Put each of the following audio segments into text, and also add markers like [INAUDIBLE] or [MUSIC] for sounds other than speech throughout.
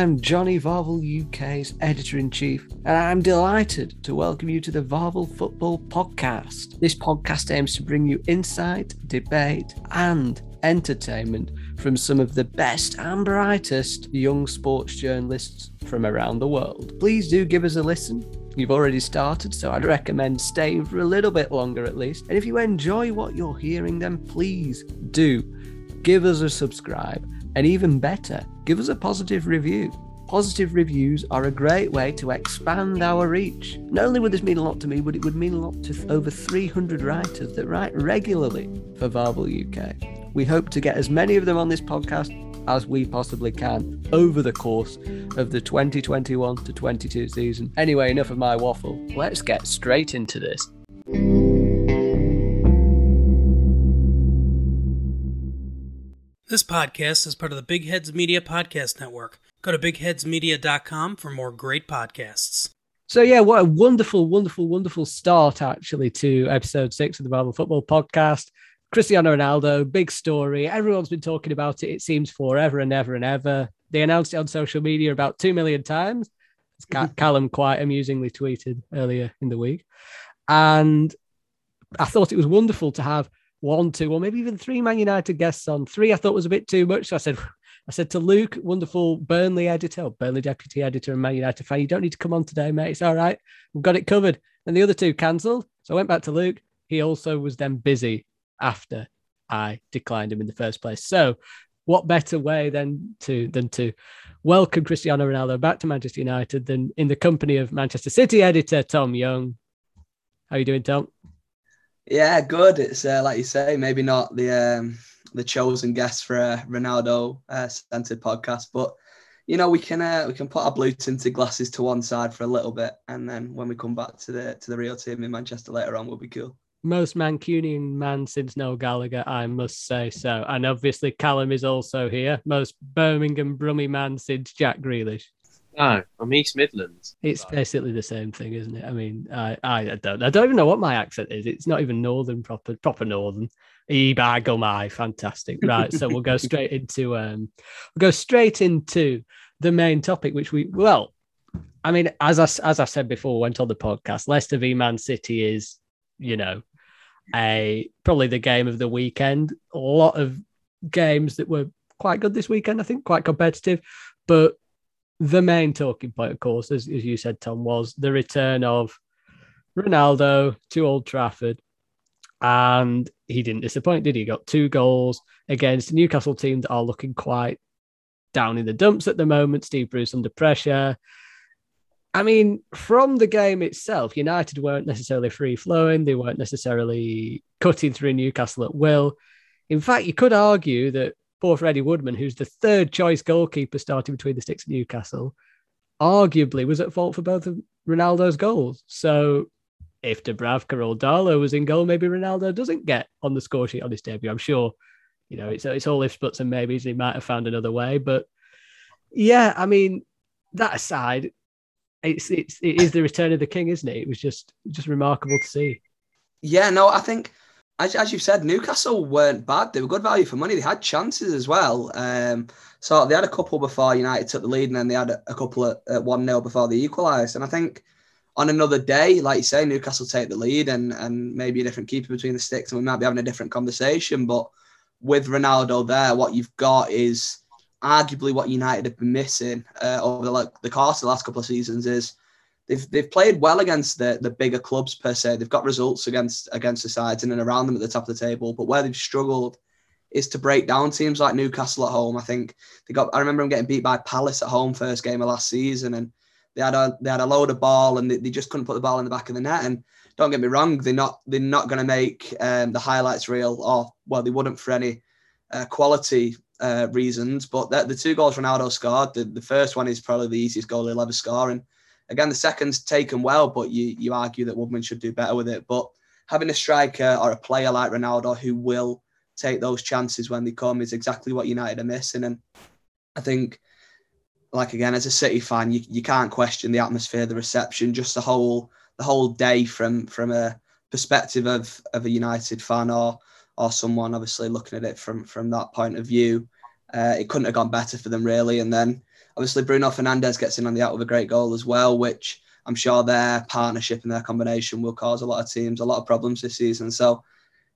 I'm Jonny VAVEL, UK's editor in chief, and I'm delighted to welcome you to the VAVEL Football Podcast. This podcast aims to bring you insight, debate, and entertainment from some of the best and brightest young sports journalists from around the world. Please do give us a listen. You've already started, so I'd recommend staying for a little bit longer at least. And if you enjoy what you're hearing, then please do give us a subscribe, and even better, give us a positive review. Positive reviews are a great way to expand our reach. Not only would this mean a lot to me, but it would mean a lot to over 300 writers that write regularly for VAVEL UK. We hope to get as many of them on this podcast as we possibly can over the course of the 2021 to 22 season. Anyway, enough of my waffle. Let's get straight into this. This podcast is part of the Big Heads Media Podcast Network. Go to bigheadsmedia.com for more great podcasts. So yeah, what a wonderful, wonderful, wonderful start actually to episode six of the VAVEL Football Podcast. Cristiano Ronaldo, big story. Everyone's been talking about it. It seems forever and ever and ever. They announced it on social media about two million times. As mm-hmm. Callum quite amusingly tweeted earlier in the week, and I thought it was wonderful to have one, two, or maybe even three Man United guests on. Three I thought was a bit too much. So I said, [LAUGHS] I said to Luke, wonderful Burnley editor, Burnley deputy editor, and Man United fan, you don't need to come on today, mate. It's all right. We've got it covered. And the other two cancelled. So I went back to Luke. He also was then busy after I declined him in the first place. So what better way than to than to welcome Cristiano Ronaldo back to Manchester United than in the company of Manchester City editor Tom Young. How are you doing, Tom? Yeah, good. It's uh, like you say, maybe not the um, the chosen guest for a Ronaldo uh, centered podcast, but you know we can uh, we can put our blue tinted glasses to one side for a little bit, and then when we come back to the to the real team in Manchester later on, will be cool. Most Mancunian man since Noel Gallagher, I must say so. And obviously Callum is also here. Most Birmingham Brummy man since Jack Grealish. No, I'm East Midlands. It's basically the same thing, isn't it? I mean, I, I don't I don't even know what my accent is. It's not even northern proper proper northern. E-bag oh my fantastic. Right. so we'll go [LAUGHS] straight into um we'll go straight into the main topic, which we well, I mean, as I as I said before, went on the podcast, Leicester v Man City is, you know, a probably the game of the weekend. A lot of games that were quite good this weekend, I think, quite competitive. But the main talking point, of course, as, as you said, Tom, was the return of Ronaldo to Old Trafford. And he didn't disappoint, did he? he got two goals against Newcastle team that are looking quite down in the dumps at the moment. Steve Bruce under pressure. I mean, from the game itself, United weren't necessarily free flowing. They weren't necessarily cutting through Newcastle at will. In fact, you could argue that poor Freddie Woodman, who's the third choice goalkeeper starting between the sticks at Newcastle, arguably was at fault for both of Ronaldo's goals. So if Dubravka or Darlow was in goal, maybe Ronaldo doesn't get on the score sheet on his debut. I'm sure, you know, it's it's all ifs, buts, and maybes. He might have found another way, but yeah, I mean, that aside, it's it's it is the return of the king, isn't it? It was just just remarkable to see. Yeah, no, I think as, as you've said, Newcastle weren't bad. They were good value for money. They had chances as well. Um, so they had a couple before United took the lead, and then they had a, a couple at one 0 before they equalised. And I think on another day, like you say, Newcastle take the lead, and and maybe a different keeper between the sticks, and we might be having a different conversation. But with Ronaldo there, what you've got is arguably what United have been missing uh, over the, like, the course of the last couple of seasons is they've they've played well against the the bigger clubs per se. They've got results against against the sides in and around them at the top of the table. But where they've struggled is to break down teams like Newcastle at home. I think they got. I remember them getting beat by Palace at home first game of last season, and they had a they had a load of ball and they, they just couldn't put the ball in the back of the net. And don't get me wrong, they're not they're not going to make um, the highlights reel, or well, they wouldn't for any uh, quality uh, reasons. But the, the two goals Ronaldo scored, the, the first one is probably the easiest goal he'll ever score, and Again, the second's taken well, but you you argue that Woodman should do better with it. But having a striker or a player like Ronaldo who will take those chances when they come is exactly what United are missing. And I think, like again, as a City fan, you, you can't question the atmosphere, the reception, just the whole the whole day from from a perspective of of a United fan or or someone obviously looking at it from from that point of view. Uh, it couldn't have gone better for them really. And then obviously Bruno Fernandes gets in on the out with a great goal as well, which I'm sure their partnership and their combination will cause a lot of teams a lot of problems this season. So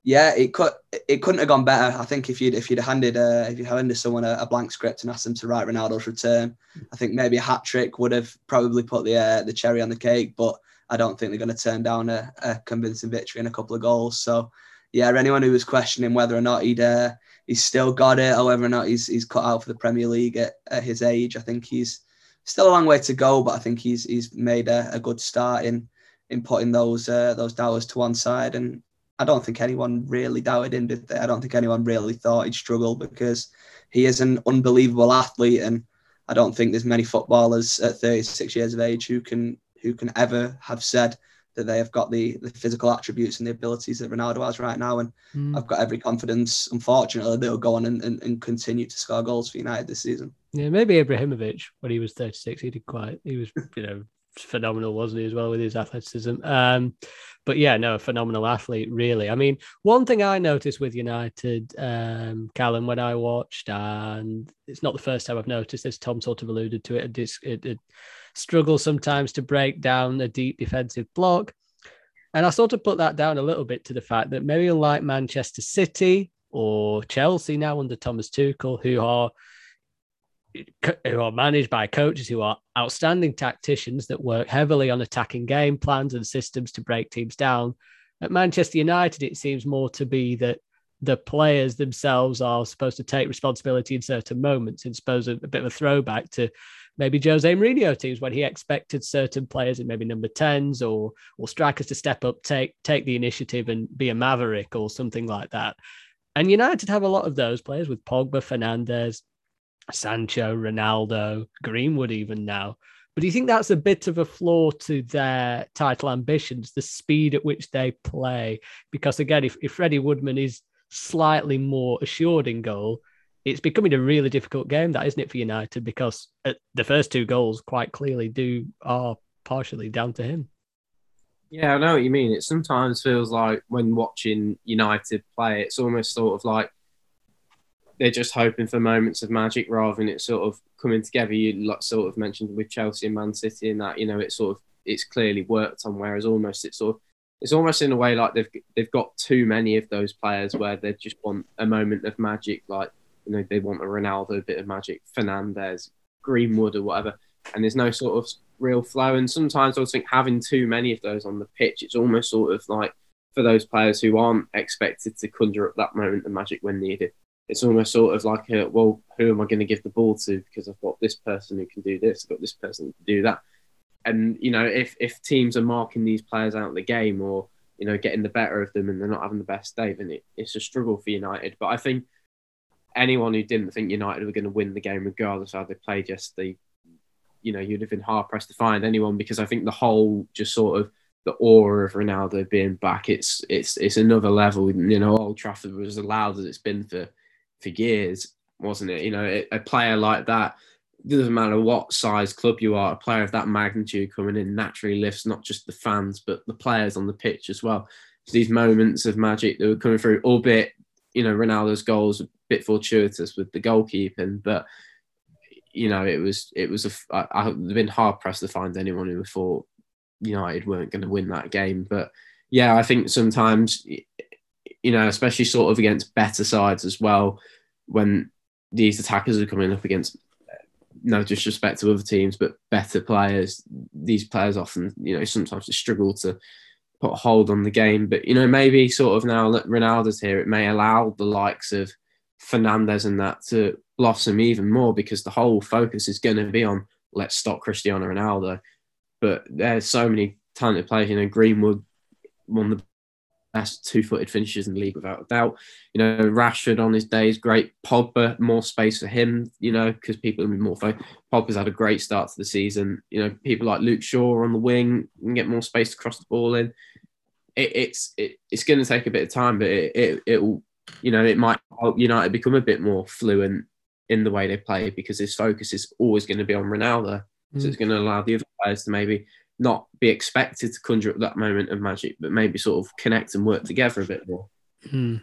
yeah, it could it couldn't have gone better. I think if you'd if you'd handed uh, if you handed someone a, a, blank script and asked them to write Ronaldo's return, I think maybe a hat trick would have probably put the uh, the cherry on the cake. But I don't think they're going to turn down a, a, convincing victory and a couple of goals. So yeah, anyone who was questioning whether or not he'd uh, he's still got it However, or not he's he's cut out for the Premier League at, at his age, I think he's still a long way to go. But I think he's he's made a, a good start in in putting those uh, those doubters to one side and I don't think anyone really doubted him, did they? I don't think anyone really thought he'd struggle because he is an unbelievable athlete, and I don't think there's many footballers at 36 years of age who can who can ever have said that they have got the, the physical attributes and the abilities that Ronaldo has right now. And mm. I've got every confidence, unfortunately, they'll go on and, and, and, continue to score goals for United this season. Yeah, maybe Ibrahimovic when he was 36, he did quite, he was, you know, phenomenal, wasn't he, as well with his athleticism? Um, but yeah, no, phenomenal athlete, really. I mean, one thing I noticed with United, um, Callum, when I watched, and it's not the first time I've noticed this, Tom sort of alluded to it, it, it, it struggles sometimes to break down a deep defensive block. And I sort of put that down a little bit to the fact that maybe unlike Manchester City or Chelsea now under Thomas Tuchel, who are who are managed by coaches who are outstanding tacticians that work heavily on attacking game plans and systems to break teams down. At Manchester United, it seems more to be that the players themselves are supposed to take responsibility in certain moments. And suppose a, a bit of a throwback to maybe Jose Mourinho teams when he expected certain players in maybe number 10s or or strikers to step up, take take the initiative and be a maverick or something like that. And United have a lot of those players with Pogba, Fernandes, Sancho, Ronaldo, Greenwood, even now. But do you think that's a bit of a flaw to their title ambitions, the speed at which they play? Because again, if, if Freddie Woodman is slightly more assured in goal, it's becoming a really difficult game, that isn't it, for United? Because uh, the first two goals quite clearly do are partially down to him. Yeah, I know what you mean. It sometimes feels like when watching United play, it's almost sort of like they're just hoping for moments of magic rather than it sort of coming together. You like sort of mentioned with Chelsea and Man City and that you know it sort of it's clearly worked on. Whereas almost it's sort of it's almost in a way like they've they've got too many of those players where they just want a moment of magic, like you know they want a Ronaldo a bit of magic, Fernandes, Greenwood or whatever, and there's no sort of real flow. And sometimes I think having too many of those on the pitch, it's almost sort of like for those players who aren't expected to conjure up that moment of magic when needed it's almost sort of like a, well, who am I going to give the ball to? Because I've got this person who can do this, I've got this person who can do that. And you know, if if teams are marking these players out of the game or you know getting the better of them and they're not having the best day, then it, it's a struggle for United. But I think anyone who didn't think United were going to win the game, regardless of how they played yesterday, you know, you'd have been hard pressed to find anyone because I think the whole just sort of the aura of Ronaldo being back, it's it's it's another level. You know, Old Trafford was as loud as it's been for for years, wasn't it? You know, a player like that, doesn't matter what size club you are, a player of that magnitude coming in naturally lifts not just the fans, but the players on the pitch as well. So these moments of magic that were coming through, albeit, you know, Ronaldo's goals a bit fortuitous with the goalkeeping, but you know, it was it was a I, I've been hard pressed to find anyone who thought United weren't going to win that game. But yeah, I think sometimes you know, especially sort of against better sides as well, when these attackers are coming up against no disrespect to other teams, but better players, these players often, you know, sometimes struggle to put a hold on the game. But, you know, maybe sort of now that Ronaldo's here, it may allow the likes of Fernandes and that to blossom even more because the whole focus is going to be on let's stop Cristiano Ronaldo. But there's so many talented players, you know, Greenwood won the best two-footed finishers in the league without a doubt. You know, Rashford on his days, great. Pogba, more space for him. You know, because people will be more focused. Pogba's had a great start to the season. You know, people like Luke Shaw on the wing can get more space to cross the ball in. It, it's it, it's going to take a bit of time, but it, it it will. You know, it might help United become a bit more fluent in the way they play because his focus is always going to be on Ronaldo. Mm. So it's going to allow the other players to maybe not be expected to conjure up that moment of magic, but maybe sort of connect and work together a bit more. Hmm.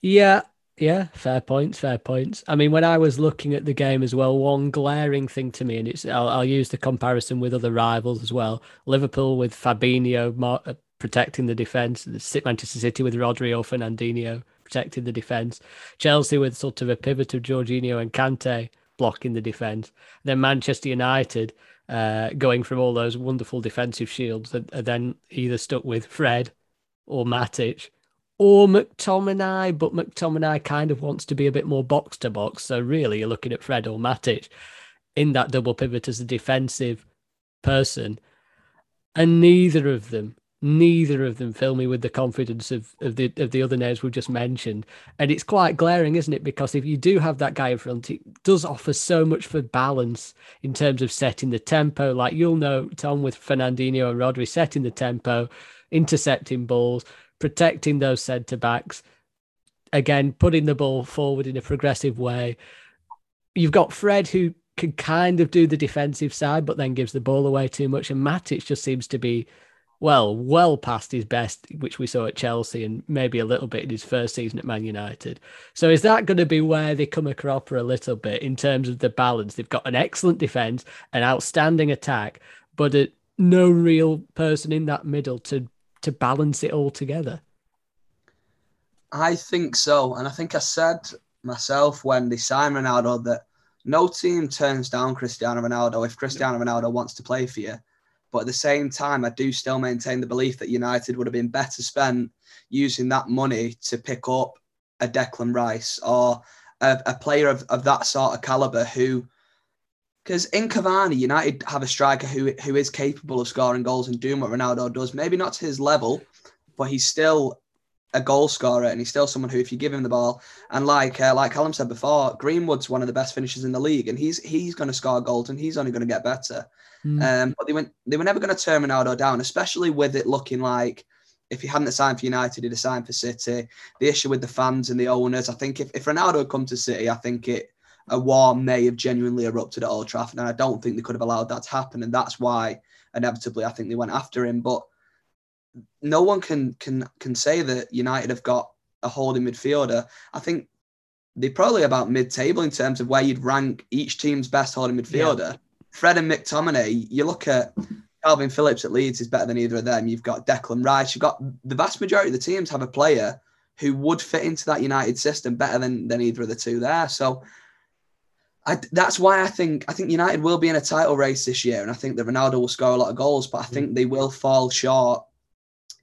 Yeah, Yeah, fair points, fair points. I mean, when I was looking at the game as well, one glaring thing to me, and it's I'll, I'll use the comparison with other rivals as well. Liverpool with Fabinho uh, protecting the defence, Manchester City with Rodri or Fernandinho protecting the defence, Chelsea with sort of a pivot of Jorginho and Kante blocking the defence, then Manchester United uh, going from all those wonderful defensive shields, that are then either stuck with Fred or Matic or McTominay, but McTominay kind of wants to be a bit more box to box. So really, you're looking at Fred or Matic in that double pivot as a defensive person, and neither of them, neither of them fill me with the confidence of, of the of the other names we've just mentioned. And it's quite glaring, isn't it? Because if you do have that guy in front, it does offer so much for balance in terms of setting the tempo. Like you'll know, Tom, with Fernandinho and Rodri setting the tempo, intercepting balls protecting those centre backs, again, putting the ball forward in a progressive way. You've got Fred who can kind of do the defensive side, but then gives the ball away too much. And Matic just seems to be, well, well past his best, which we saw at Chelsea and maybe a little bit in his first season at Man United. So is that going to be where they come a cropper a little bit in terms of the balance? They've got an excellent defense, an outstanding attack, but a, no real person in that middle to to balance it all together? I think so. And I think I said myself when they signed Ronaldo that no team turns down Cristiano Ronaldo if Cristiano Ronaldo wants to play for you. But at the same time, I do still maintain the belief that United would have been better spent using that money to pick up a Declan Rice or a, a player of, of that sort of caliber who because in Cavani, United have a striker who who is capable of scoring goals and doing what Ronaldo does. Maybe not to his level, but he's still a goal scorer and he's still someone who, if you give him the ball, and like uh, like Callum said before, Greenwood's one of the best finishers in the league, and he's he's going to score goals and he's only going to get better. Mm. Um, but they went they were never going to turn Ronaldo down, especially with it looking like if he hadn't signed for United, he'd have signed for City. The issue with the fans and the owners, I think if, if Ronaldo had come to City, I think it a war may have genuinely erupted at Old Trafford, and I don't think they could have allowed that to happen, and that's why inevitably I think they went after him. But no one can can can say that United have got a holding midfielder. I think they're probably about mid-table in terms of where you'd rank each team's best holding midfielder. Yeah. Fred and McTominay. You look at Kalvin Phillips at Leeds is better than either of them. You've got Declan Rice. You've got the vast majority of the teams have a player who would fit into that United system better than than either of the two there. So I, that's why I think I think United will be in a title race this year, and I think that Ronaldo will score a lot of goals, but I think they will fall short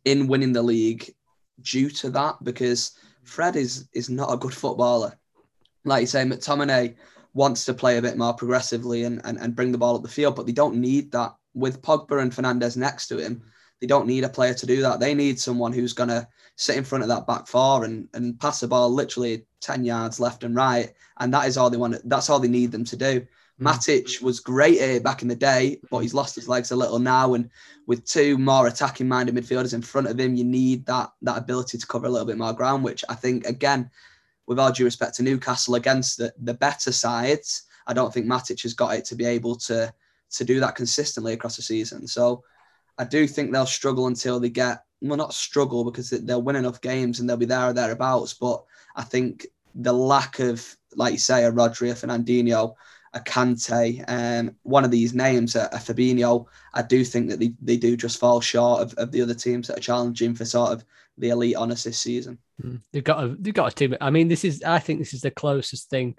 in winning the league due to that because Fred is is not a good footballer. Like you say, McTominay wants to play a bit more progressively and, and, and bring the ball up the field, but they don't need that with Pogba and Fernandes next to him. They don't need a player to do that. They need someone who's going to sit in front of that back four and, and pass the ball literally 10 yards left and right. And that is all they want. That's all they need them to do. Mm. Matic was great here back in the day, but he's lost his legs a little now. And with two more attacking minded midfielders in front of him, you need that that ability to cover a little bit more ground, which I think, again, with all due respect to Newcastle against the, the better sides, I don't think Matic has got it to be able to to do that consistently across the season. So I do think they'll struggle until they get well, not struggle because they'll win enough games and they'll be there or thereabouts. But I think the lack of, like you say, a Rodri, a Fernandinho, a Kante, um, one of these names, a, a Fabinho, I do think that they, they do just fall short of, of the other teams that are challenging for sort of the elite honors this season. They've got a they've got a team. I mean, this is I think this is the closest thing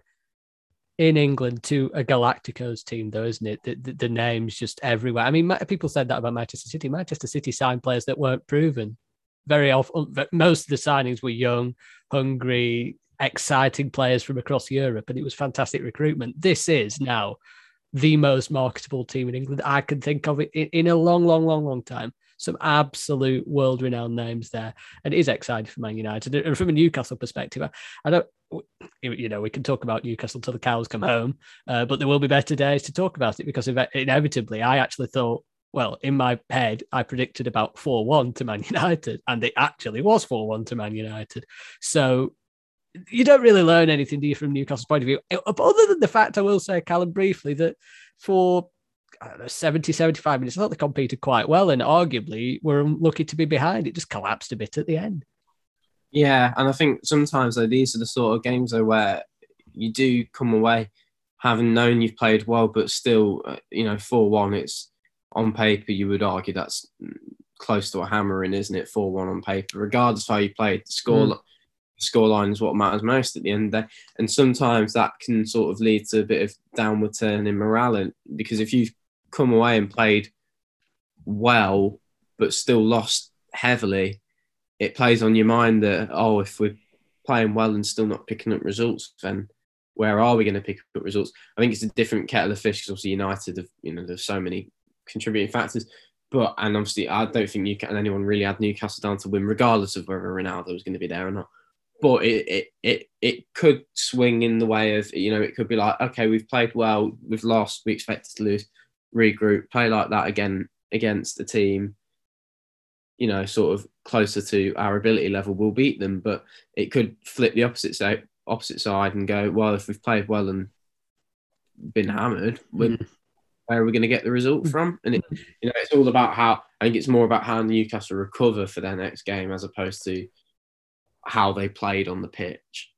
in England to a Galacticos team, though, isn't it? The, the, the, names just everywhere. I mean, people said that about Manchester City. Manchester City signed players that weren't proven. Very often, most of the signings were young, hungry, exciting players from across Europe, and it was fantastic recruitment. This is now the most marketable team in England I can think of it in a long, long, long, long time some absolute world renowned names there. And it is exciting for Man United. And from a Newcastle perspective, I, I don't, you know, we can talk about Newcastle till the cows come home, uh, but there will be better days to talk about it because inevitably, I actually thought, well, in my head, I predicted about 4 1 to Man [LAUGHS] United, and it actually was 4 1 to Man United. So you don't really learn anything, do you, from Newcastle's point of view? Other than the fact, I will say, Callum, briefly, that for know, 70, 75 minutes. I thought they competed quite well and arguably were lucky to be behind. It just collapsed a bit at the end. Yeah, and I think sometimes though these are the sort of games though where you do come away having known you've played well, but still, uh, you know, four one. It's on paper you would argue that's close to a hammering, isn't it? Four one on paper, regardless of how you played. The score mm. scoreline is what matters most at the end of the day, and sometimes that can sort of lead to a bit of downward turn in morale, because if you've come away and played well but still lost heavily, it plays on your mind that oh, if we're playing well and still not picking up results, then where are we going to pick up results? I think it's a different kettle of fish because obviously United have, you know, there's so many contributing factors. But and obviously, I don't think Newcastle anyone really had Newcastle down to win, regardless of whether Ronaldo was going to be there or not. But it, it it it could swing in the way of you know it could be like okay we've played well we've lost we expected to lose regroup play like that again against the team you know sort of closer to our ability level we'll beat them but it could flip the opposite side opposite side and go, well, if we've played well and been hammered, mm. where are we going to get the result from? And it, you know, it's all about how I think it's more about how Newcastle recover for their next game as opposed to how they played on the pitch.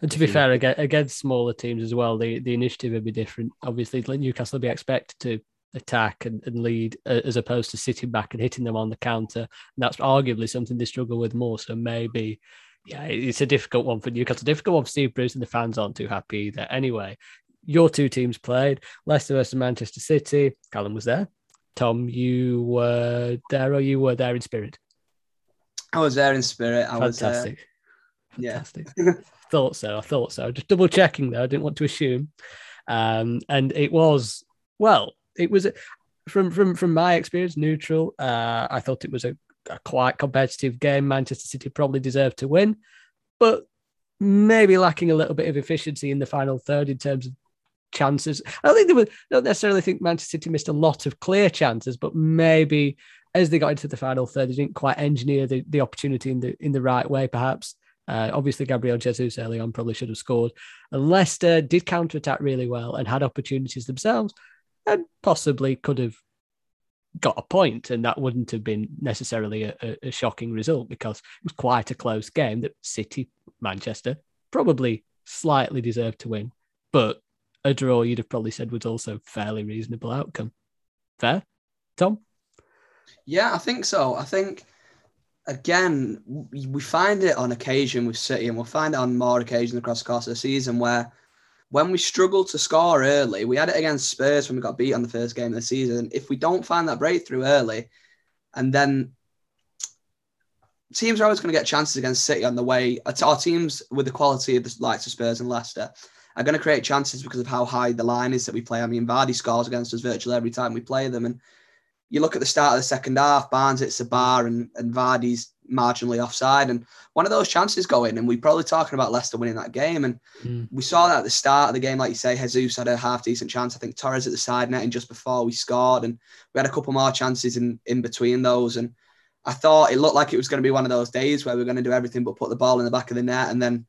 And to be fair, against smaller teams as well, the, the initiative would be different. Obviously, Newcastle would be expected to attack and, and lead uh, as opposed to sitting back and hitting them on the counter. And that's arguably something they struggle with more. So maybe yeah, it's a difficult one for Newcastle. Difficult one for Steve Bruce, and the fans aren't too happy either. Anyway, your two teams played Leicester versus Manchester City. Callum was there. Tom, you were there, or you were there in spirit? I was there in spirit. I Fantastic. was Fantastic. Yeah. [LAUGHS] thought so. I thought so. Just double checking though. I didn't want to assume. Um, and it was well. It was from from from my experience neutral. Uh, I thought it was a a quite competitive game. Manchester City probably deserved to win, but maybe lacking a little bit of efficiency in the final third in terms of chances. I don't think they were, don't necessarily think Manchester City missed a lot of clear chances, but maybe as they got into the final third, they didn't quite engineer the, the opportunity in the in the right way, perhaps. Uh, obviously, Gabriel Jesus early on probably should have scored. And Leicester did counter attack really well and had opportunities themselves and possibly could have got a point, and that wouldn't have been necessarily a, a, shocking result because it was quite a close game that City, Manchester probably slightly deserved to win, but a draw you'd have probably said was also fairly reasonable outcome. Fair, Tom? Yeah, I think so. I think again we find it on occasion with City, and we'll find it on more occasions across the course of the season where when we struggle to score early, we had it against Spurs when we got beat on the first game of the season. If we don't find that breakthrough early, and then teams are always going to get chances against City on the way. Uh, our teams with the quality of the likes of Spurs and Leicester are going to create chances because of how high the line is that we play. I mean, Vardy scores against us virtually every time we play them, and you look at the start of the second half, Barnes hits the bar and, and Vardy's marginally offside. And one of those chances go in, and we're probably talking about Leicester winning that game. And mm. we saw that at the start of the game, like you say, Jesus had a half decent chance. I think Torres at the side netting just before we scored, and we had a couple more chances in, in between those. And I thought it looked like it was going to be one of those days where we are going to do everything but put the ball in the back of the net. And then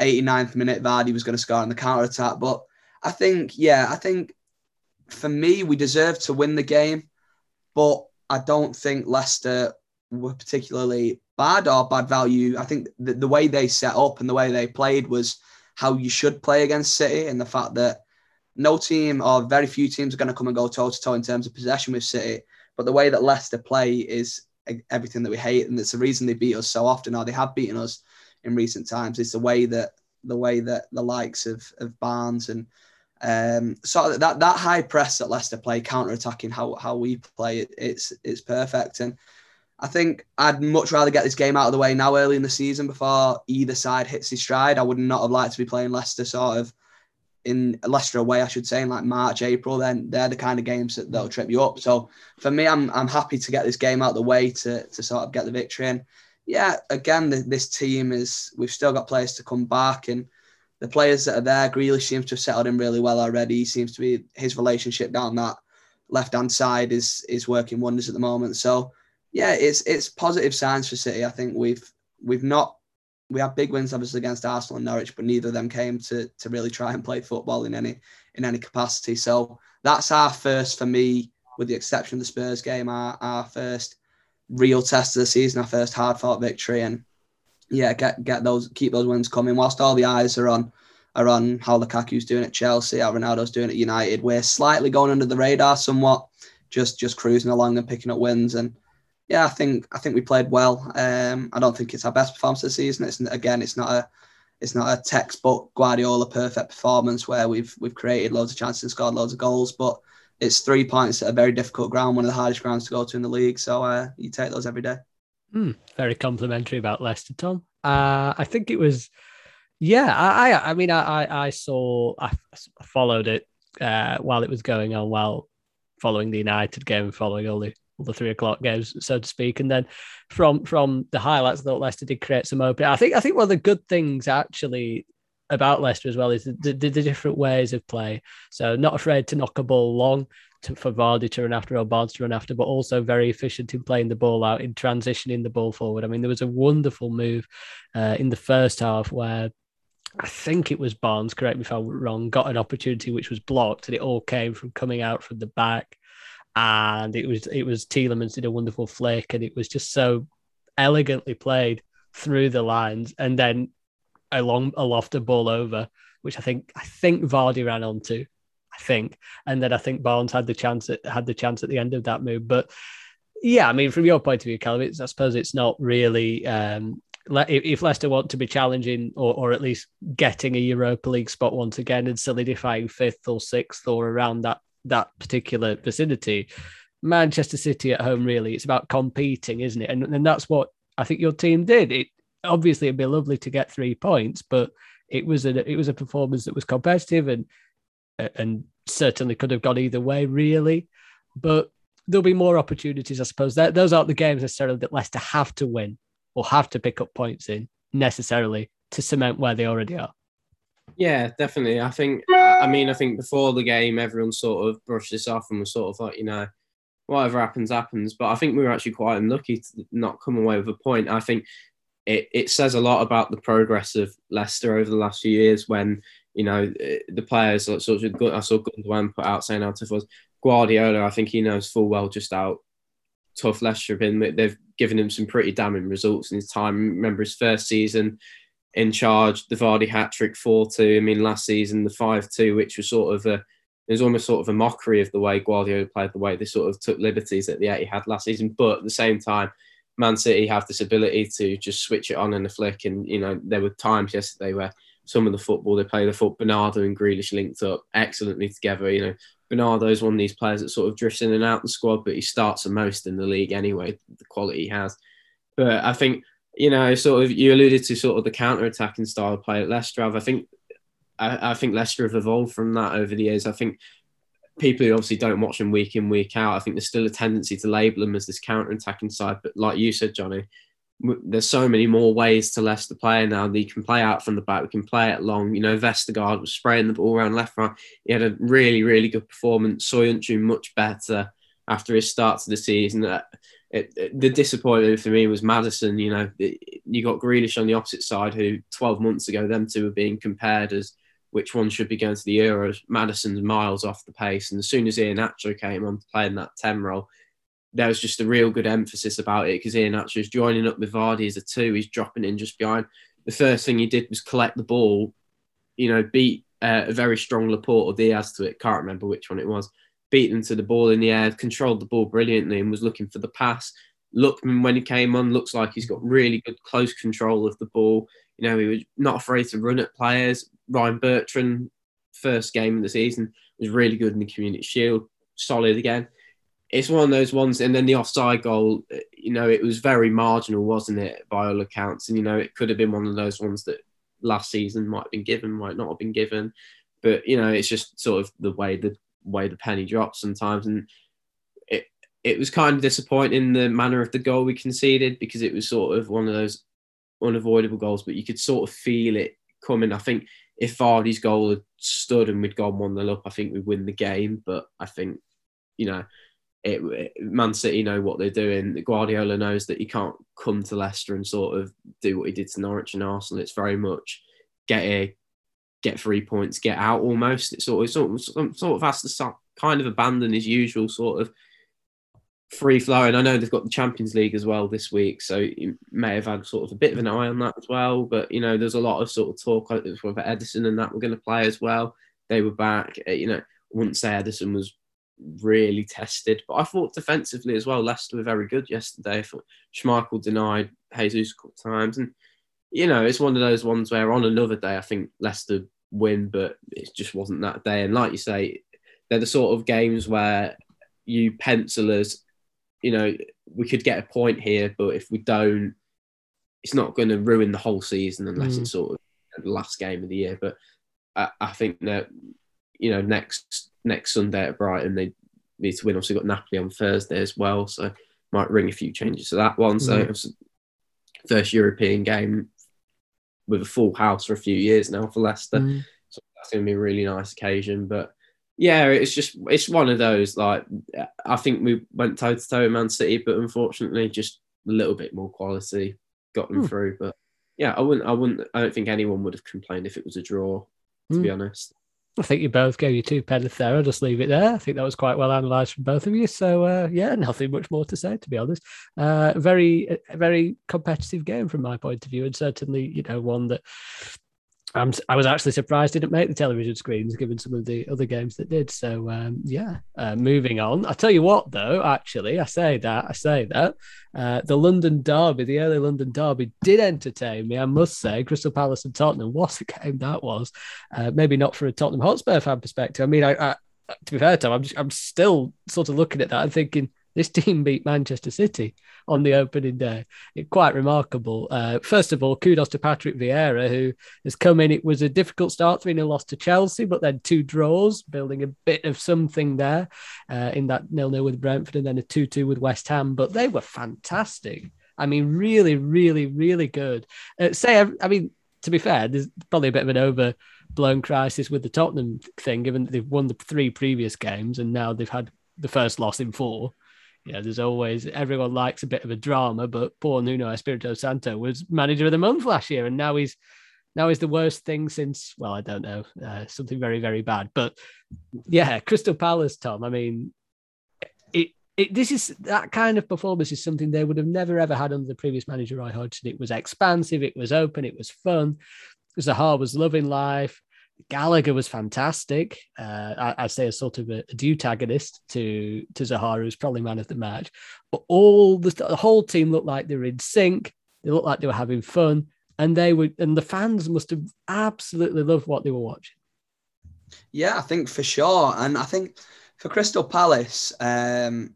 89th minute, Vardy was going to score on the counter attack. But I think, yeah, I think for me, we deserve to win the game but I don't think Leicester were particularly bad or bad value. I think the, the way they set up and the way they played was how you should play against City, and the fact that no team or very few teams are going to come and go toe to toe in terms of possession with City. But the way that Leicester play is everything that we hate, and it's the reason they beat us so often, or they have beaten us in recent times. Is the way that the way that the likes of of Barnes and um, so that that high press that Leicester play, counter attacking how how we play, it, it's it's perfect. And I think I'd much rather get this game out of the way now, early in the season, before either side hits his stride. I would not have liked to be playing Leicester sort of in Leicester away, I should say, in like March, April. Then they're the kind of games that that'll trip you up. So for me, I'm I'm happy to get this game out of the way to to sort of get the victory. And yeah, again, the, this team is we've still got players to come back and the players that are there, Grealish seems to have settled in really well already. He seems to be his relationship down that left hand side is is working wonders at the moment. So yeah, it's it's positive signs for City. I think we've we've not we have big wins obviously against Arsenal and Norwich, but neither of them came to to really try and play football in any in any capacity. So that's our first for me, with the exception of the Spurs game, our, our first real test of the season, our first hard fought victory. And yeah, get get those keep those wins coming. Whilst all the eyes are on are on how Lukaku's doing at Chelsea, how Ronaldo's doing at United, we're slightly going under the radar somewhat, just just cruising along and picking up wins. And yeah, I think I think we played well. Um, I don't think it's our best performance this season. It's again, it's not a it's not a textbook Guardiola perfect performance where we've we've created loads of chances and scored loads of goals, but it's three points at a very difficult ground, one of the hardest grounds to go to in the league. So uh, you take those every day. Mm, very complimentary about Leicester, Tom. Uh, I think it was, yeah. I, I, I mean, I, I saw, I followed it uh, while it was going on, while following the United game, following all the all the three o'clock games, so to speak. And then from from the highlights, I thought Leicester did create some open. I think I think one of the good things actually about Leicester as well is the, the, the different ways of play. So not afraid to knock a ball long, to, for Vardy to run after or Barnes to run after, but also very efficient in playing the ball out, in transitioning the ball forward. I mean, there was a wonderful move uh, in the first half where I think it was Barnes, correct me if I'm wrong, got an opportunity which was blocked, and it all came from coming out from the back. And it was it was Tielemans did a wonderful flick, and it was just so elegantly played through the lines, and then a long a lofted ball over, which I think I think Vardy ran onto, I think, and then I think Barnes had the chance at, had the chance at the end of that move. But yeah, I mean, from your point of view, Callum, I suppose it's not really. Um, if Leicester want to be challenging or, or at least getting a Europa League spot once again and solidifying fifth or sixth or around that that particular vicinity, Manchester City at home really it's about competing, isn't it? And and that's what I think your team did. It obviously it'd be lovely to get three points, but it was a it was a performance that was competitive and and certainly could have gone either way, really. But there'll be more opportunities, I suppose. That, those aren't the games necessarily that Leicester have to win or have to pick up points in necessarily to cement where they already are. Yeah, definitely. I think, I mean, I think before the game, everyone sort of brushed this off and was sort of like, you know, whatever happens, happens. But I think we were actually quite unlucky to not come away with a point. I think it, it says a lot about the progress of Leicester over the last few years when you know, the players sort of I saw Gundogan put out saying how tough was Guardiola. I think he knows full well just how tough Leicester have been. They've given him some pretty damning results in his time. Remember his first season in charge, the Vardy hat trick 4 2. I mean, last season, the 5 2, which was sort of a, it was almost sort of a mockery of the way Guardiola played, the way they sort of took liberties that the Etihad last season. But at the same time, Man City have this ability to just switch it on in a flick. And, you know, there were times yesterday where some of the football they play. The foot Bernardo and Grealish linked up excellently together. You know, Bernardo's one of these players that sort of drifts in and out the squad, but he starts the most in the league anyway. The quality he has, but I think you know, sort of you alluded to sort of the counter-attacking style of play at Leicester. I think I, I think Leicester have evolved from that over the years. I think people who obviously don't watch them week in week out, I think there's still a tendency to label them as this counter-attacking side. But like you said, Jonny, there's so many more ways to Leicester play now. They can play out from the back. We can play it long. You know, Vestergaard was spraying the ball around left right. He had a really, really good performance. Soyuncu much better after his start to the season. It, it, the disappointment for me was Maddison. You know, it, you got Grealish on the opposite side, who 12 months ago them two were being compared as which one should be going to the Euros. Maddison's miles off the pace, and as soon as Ian Iheanacho came on playing that 10 role, there was just a real good emphasis about it because Ian Iheanacho is joining up with Vardy as a two. He's dropping in just behind. The first thing he did was collect the ball, you know, beat uh, a very strong Laporte or Diaz to it. Can't remember which one it was. Beat them to the ball in the air, controlled the ball brilliantly, and was looking for the pass. Lookman, when he came on, looks like he's got really good close control of the ball. You know, he was not afraid to run at players. Ryan Bertrand, first game of the season, was really good in the Community Shield, solid again it's one of those ones. And then the offside goal, you know, it was very marginal, wasn't it, by all accounts? And you know, it could have been one of those ones that last season might have been given, might not have been given. But you know, it's just sort of the way the way the penny drops sometimes, and it it was kind of disappointing the manner of the goal we conceded because it was sort of one of those unavoidable goals, but you could sort of feel it coming. I think if Vardy's goal had stood and we'd gone one 0 up, I think we'd win the game. But I think you know it, Man City know what they're doing. The Guardiola knows that he can't come to Leicester and sort of do what he did to Norwich and Arsenal. It's very much get a get three points, get out almost. It sort of, sort of, sort of has to kind of abandon his usual sort of free flowing. I know they've got the Champions League as well this week, so you may have had sort of a bit of an eye on that as well. But you know, there's a lot of sort of talk whether Ederson and that were going to play as well. They were back. Uh, you know, wouldn't say Ederson was really tested, but I thought defensively as well, Leicester were very good yesterday. I thought Schmeichel denied Jesus a couple of times, and you know, it's one of those ones where on another day I think Leicester win, but it just wasn't that day. And like you say, they're the sort of games where you pencilers, you know, we could get a point here, but if we don't, it's not going to ruin the whole season unless mm. it's sort of the last game of the year. But I, I, think that you know next next Sunday at Brighton they need to win. Also got Napoli on Thursday as well, so might ring a few changes to that one. Mm. So first European game with a full house for a few years now for Leicester. Mm. So that's going to be a really nice occasion. But yeah, it's just it's one of those like I think we went toe to toe with Man City, but unfortunately, just a little bit more quality got them hmm. through. But yeah, I wouldn't, I wouldn't, I don't think anyone would have complained if it was a draw. To hmm. be honest, I think you both gave you two penneth there. I'll just leave it there. I think that was quite well analysed from both of you. So uh, yeah, nothing much more to say to be honest. Uh, very, very competitive game from my point of view, and certainly you know one that I'm, I was actually surprised it didn't make the television screens, given some of the other games that did. So um, yeah, uh, moving on. I tell you what, though, actually, I say that I say that uh, the London Derby, the early London Derby, did entertain me. I must say, Crystal Palace and Tottenham. What a game that was! Uh, maybe not for a Tottenham Hotspur fan perspective. I mean, I, I to be fair, Tom, I'm just, I'm still sort of looking at that and thinking this team beat Manchester City on the opening day. It, quite remarkable. Uh, first of all, kudos to Patrick Vieira, who has come in. It was a difficult start, 3 0 loss to Chelsea, but then two draws, building a bit of something there uh, in that nil nil with Brentford and then a 2 2 with West Ham. But they were fantastic. I mean, really, really, really good. Uh, say, I mean, to be fair, there's probably a bit of an overblown crisis with the Tottenham thing, given that they've won the three previous games and now they've had the first loss in four know, there's always everyone likes a bit of a drama, but poor Nuno Espirito Santo was manager of the month last year, and now he's now he's the worst thing since well, I don't know, uh, something very very bad. But yeah, Crystal Palace, Tom. I mean, it it this is that kind of performance is something they would have never ever had under the previous manager Roy Hodgson. It was expansive, it was open, it was fun. Zaha was loving life. Gallagher was fantastic. Uh, I, would say a sort of a, a antagonist to to Zahara, who's probably man of the match. But all the, the whole team looked like they were in sync. They looked like they were having fun, and they were, and the fans must have absolutely loved what they were watching. Yeah, I think for sure, and I think for Crystal Palace, um,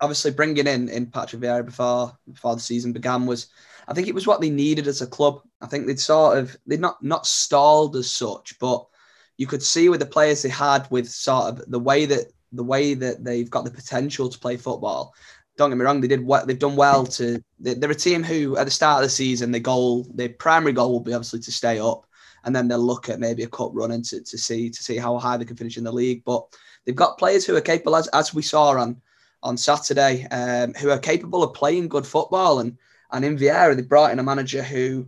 obviously bringing in in Patrick Vieira before before the season began was I think it was what they needed as a club. I think they'd sort of they'd not not stalled as such, but you could see with the players they had with sort of the way that the way that they've got the potential to play football. Don't get me wrong, they did what they've done well to. They're a team who, at the start of the season, the goal, their primary goal will be obviously to stay up, and then they'll look at maybe a cup run and to, to see to see how high they can finish in the league. But they've got players who are capable, as, as we saw on on Saturday, um, who are capable of playing good football. And and in Vieira, they brought in a manager who,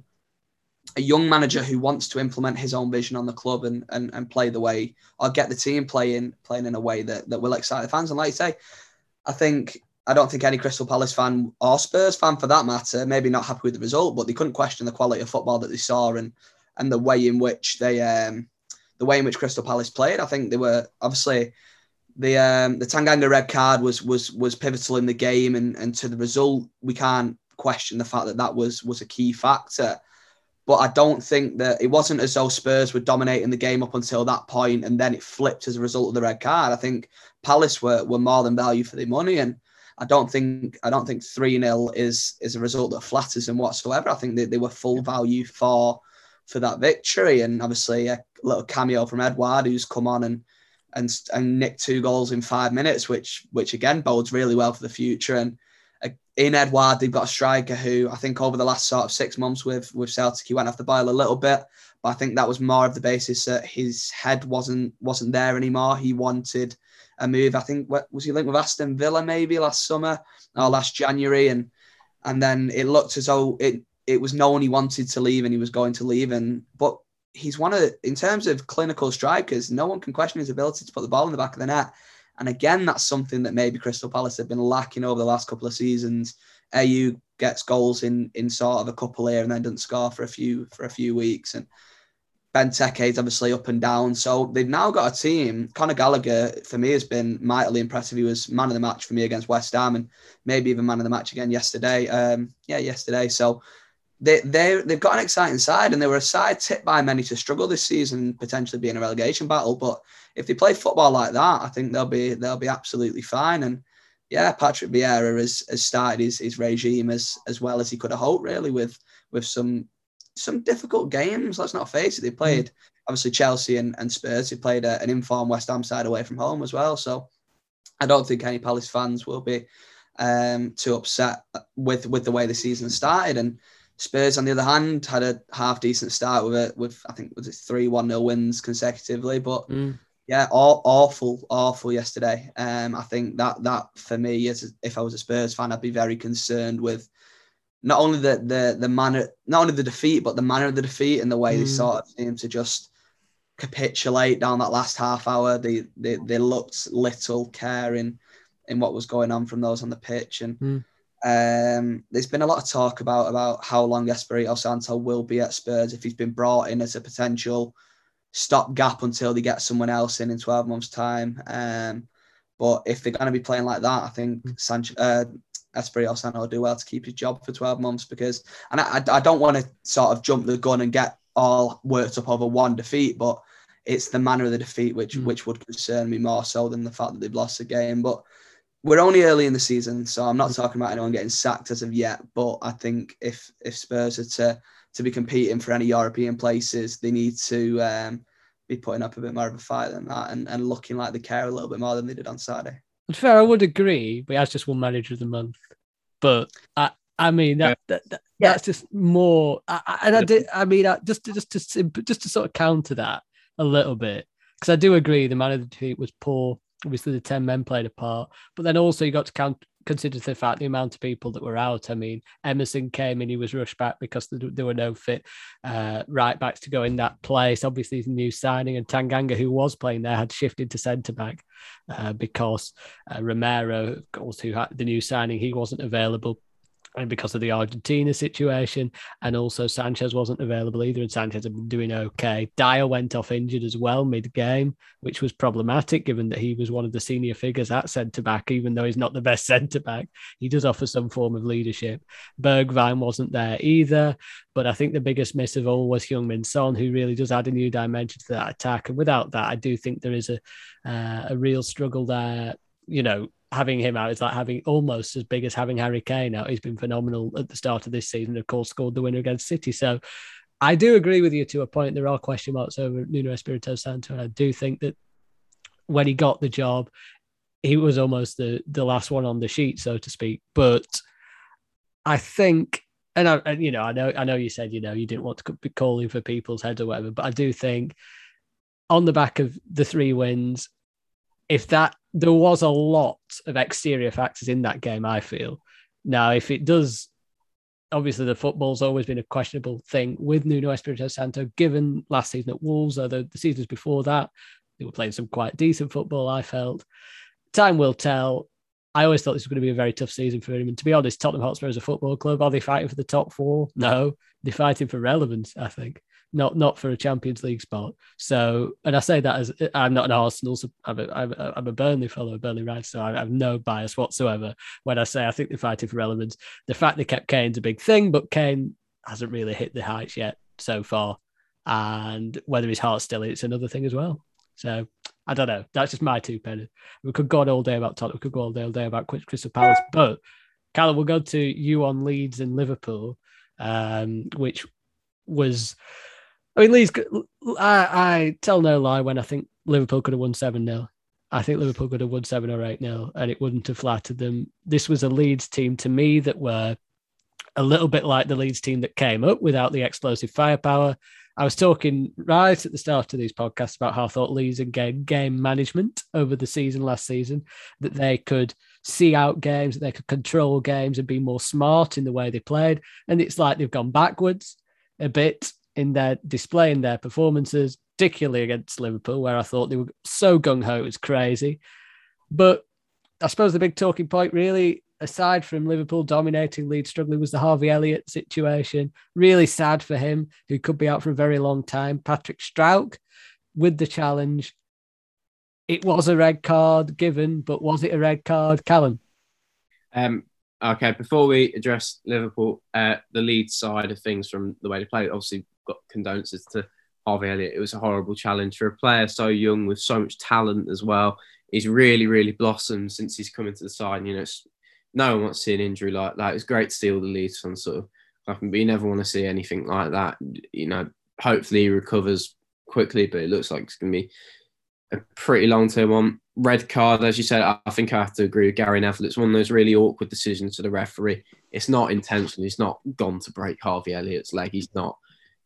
a young manager who wants to implement his own vision on the club and and, and play the way or get the team playing playing in a way that, that will excite the fans. And like you say, I think I don't think any Crystal Palace fan or Spurs fan for that matter, maybe not happy with the result, but they couldn't question the quality of football that they saw and and the way in which they um the way in which Crystal Palace played. I think they were obviously the um the Tanganga red card was was was pivotal in the game and and to the result we can't question the fact that that was was a key factor. But I don't think that it wasn't as though Spurs were dominating the game up until that point, and then it flipped as a result of the red card. I think Palace were, were more than value for their money, and I don't think I don't think three 0 is is a result that flatters them whatsoever. I think they, they were full value for for that victory, and obviously a little cameo from Edouard, who's come on and and and nicked two goals in five minutes, which which again bodes really well for the future. And in Edouard, they've got a striker who I think over the last sort of six months with with Celtic, he went off the boil a little bit, but I think that was more of the basis that his head wasn't wasn't there anymore. He wanted a move. I think was he linked with Aston Villa maybe last summer or last January, and and then it looked as though it it was known he wanted to leave and he was going to leave. And but he's one of in terms of clinical strikers, no one can question his ability to put the ball in the back of the net. And again, that's something that maybe Crystal Palace have been lacking over the last couple of seasons. Ayew gets goals in in sort of a couple here and then doesn't score for a few for a few weeks. And Benteke's obviously up and down. So they've now got a team. Conor Gallagher, for me, has been mightily impressive. He was man of the match for me against West Ham and maybe even man of the match again yesterday. Um, yeah, yesterday. So they, they, they've got an exciting side and they were a side tipped by many to struggle this season, potentially being a relegation battle. But if they play football like that, I think they'll be they'll be absolutely fine. And yeah, Patrick Vieira has, has started his, his regime as as well as he could have hoped, really, with with some some difficult games. Let's not face it. They played mm. obviously Chelsea and, and Spurs. They played a, an informed West Ham side away from home as well. So I don't think any Palace fans will be um, too upset with with the way the season started. And Spurs, on the other hand, had a half decent start with it. With I think was it three one 0 wins consecutively, but. Mm. Yeah, all, awful, awful yesterday. Um, I think that that for me, as if I was a Spurs fan, I'd be very concerned with not only the the the manner, not only the defeat, but the manner of the defeat and the way mm. they sort of seem to just capitulate down that last half hour. They they, they looked little care in, in what was going on from those on the pitch, and mm. Um, there's been a lot of talk about about how long Espirito Santo will be at Spurs if he's been brought in as a potential stopgap until they get someone else in in 12 months' time. Um, but if they're going to be playing like that, I think mm. Sanchez, uh, Espirito Santo will do well to keep his job for 12 months because, and I, I don't want to sort of jump the gun and get all worked up over one defeat, but it's the manner of the defeat which mm. which would concern me more so than the fact that they've lost the game. But we're only early in the season, so I'm not mm. talking about anyone getting sacked as of yet. But I think if if Spurs are to to be competing for any European places, they need to um, be putting up a bit more of a fight than that and, and looking like they care a little bit more than they did on Saturday. Fair, I would agree, but he has just one manager of the month. But I, I mean that, yeah. that, that yeah. that's just more. I, and I did. I mean, I, just to, just to just to sort of counter that a little bit because I do agree the man of the defeat was poor. Obviously, the ten men played a part, but then also you got to count consider the fact the amount of people that were out. I mean, Emerson came and he was rushed back because there were no fit uh, right backs to go in that place. Obviously, a new signing, and Tanganga, who was playing there, had shifted to centre back uh, because uh, Romero, of course, who had the new signing, he wasn't available and because of the Argentina situation, and also Sanchez wasn't available either, and Sanchez had been doing okay. Dier went off injured as well mid game, which was problematic given that he was one of the senior figures at centre back, even though he's not the best [LAUGHS] centre back. He does offer some form of leadership. Bergwijn wasn't there either, but I think the biggest miss of all was Heung-min Son, who really does add a new dimension to that attack. And without that, I do think there is a uh, a real struggle there. You know, having him out is like having almost as big as having Harry Kane out. He's been phenomenal at the start of this season. Of course, scored the winner against City. So I do agree with you to a point. There are question marks over Nuno Espirito Santo, and I do think that when he got the job, he was almost the the last one on the sheet, so to speak. But I think, and I, and, you know, I know, I know you said you know you didn't want to be calling for people's heads or whatever, but I do think on the back of the three wins, if that there was a lot of exterior factors in that game, I feel. Now, if it does, obviously the football's always been a questionable thing with Nuno Espirito Santo, given last season at Wolves, although the seasons before that, they were playing some quite decent football, I felt. Time will tell. I always thought this was going to be a very tough season for him. And to be honest, Tottenham Hotspur as a football club, are they fighting for the top four? No, they're fighting for relevance, I think not not for a Champions League spot. So, and I say that as I'm not an Arsenal, I'm a, I'm a, Burnley fellow, Burnley right, so I have no bias whatsoever when I say I think they're fighting for relevance. The fact they kept Kane's a big thing, but Kane hasn't really hit the heights yet so far, and whether his heart's still it's another thing as well. So I don't know. That's just my two penny. We could go on all day about Tottenham. We could go all day, all day about Crystal Palace. But Callum, we'll go to you on Leeds and Liverpool, um, which was I mean, Leeds. I, I tell no lie when I think Liverpool could have won seven 0 I think Liverpool could have won seven or eight 0 and it wouldn't have flattered them. This was a Leeds team to me that were a little bit like the Leeds team that came up without the explosive firepower. I was talking right at the start of these podcasts about how I thought Leeds and game game management over the season last season that they could see out games, that they could control games and be more smart in the way they played. And it's like they've gone backwards a bit in their display in their performances, particularly against Liverpool, where I thought they were so gung ho, it was crazy. But I suppose the big talking point, really, aside from Liverpool dominating Leeds struggling, was the Harvey Elliott situation. Really sad for him, who could be out for a very long time. Patrick Struijk with the challenge. It was a red card given, but was it a red card, Callum? Um, okay, before we address Liverpool, uh, the Leeds side of things from the way they played, obviously got condolences to Harvey Elliott. It was a horrible challenge for a player so young with so much talent as well. He's really, really blossomed since he's come into the side. You know, no one wants to see an injury like that. It's great to see all the Leeds fans sort of but you never want to see anything like that. You know, hopefully he recovers quickly, but it looks like it's going to be a pretty long term one. Red card, as you said, I think I have to agree with Gary Neville. It's one of those really awkward decisions to the referee. It's not intentional. He's not gone to break Harvey Elliott's leg. He's not,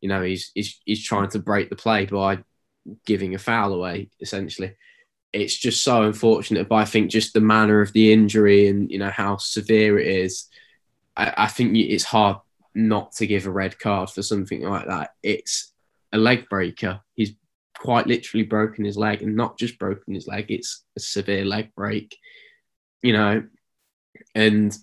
you know, he's he's, he's trying to break the play by giving a foul away, essentially it's just so unfortunate. But I think just the manner of the injury and you know how severe it is, I, I think it's hard not to give a red card for something like that. It's a leg breaker. He's quite literally broken his leg, and not just broken his leg. It's a severe leg break, you know, and.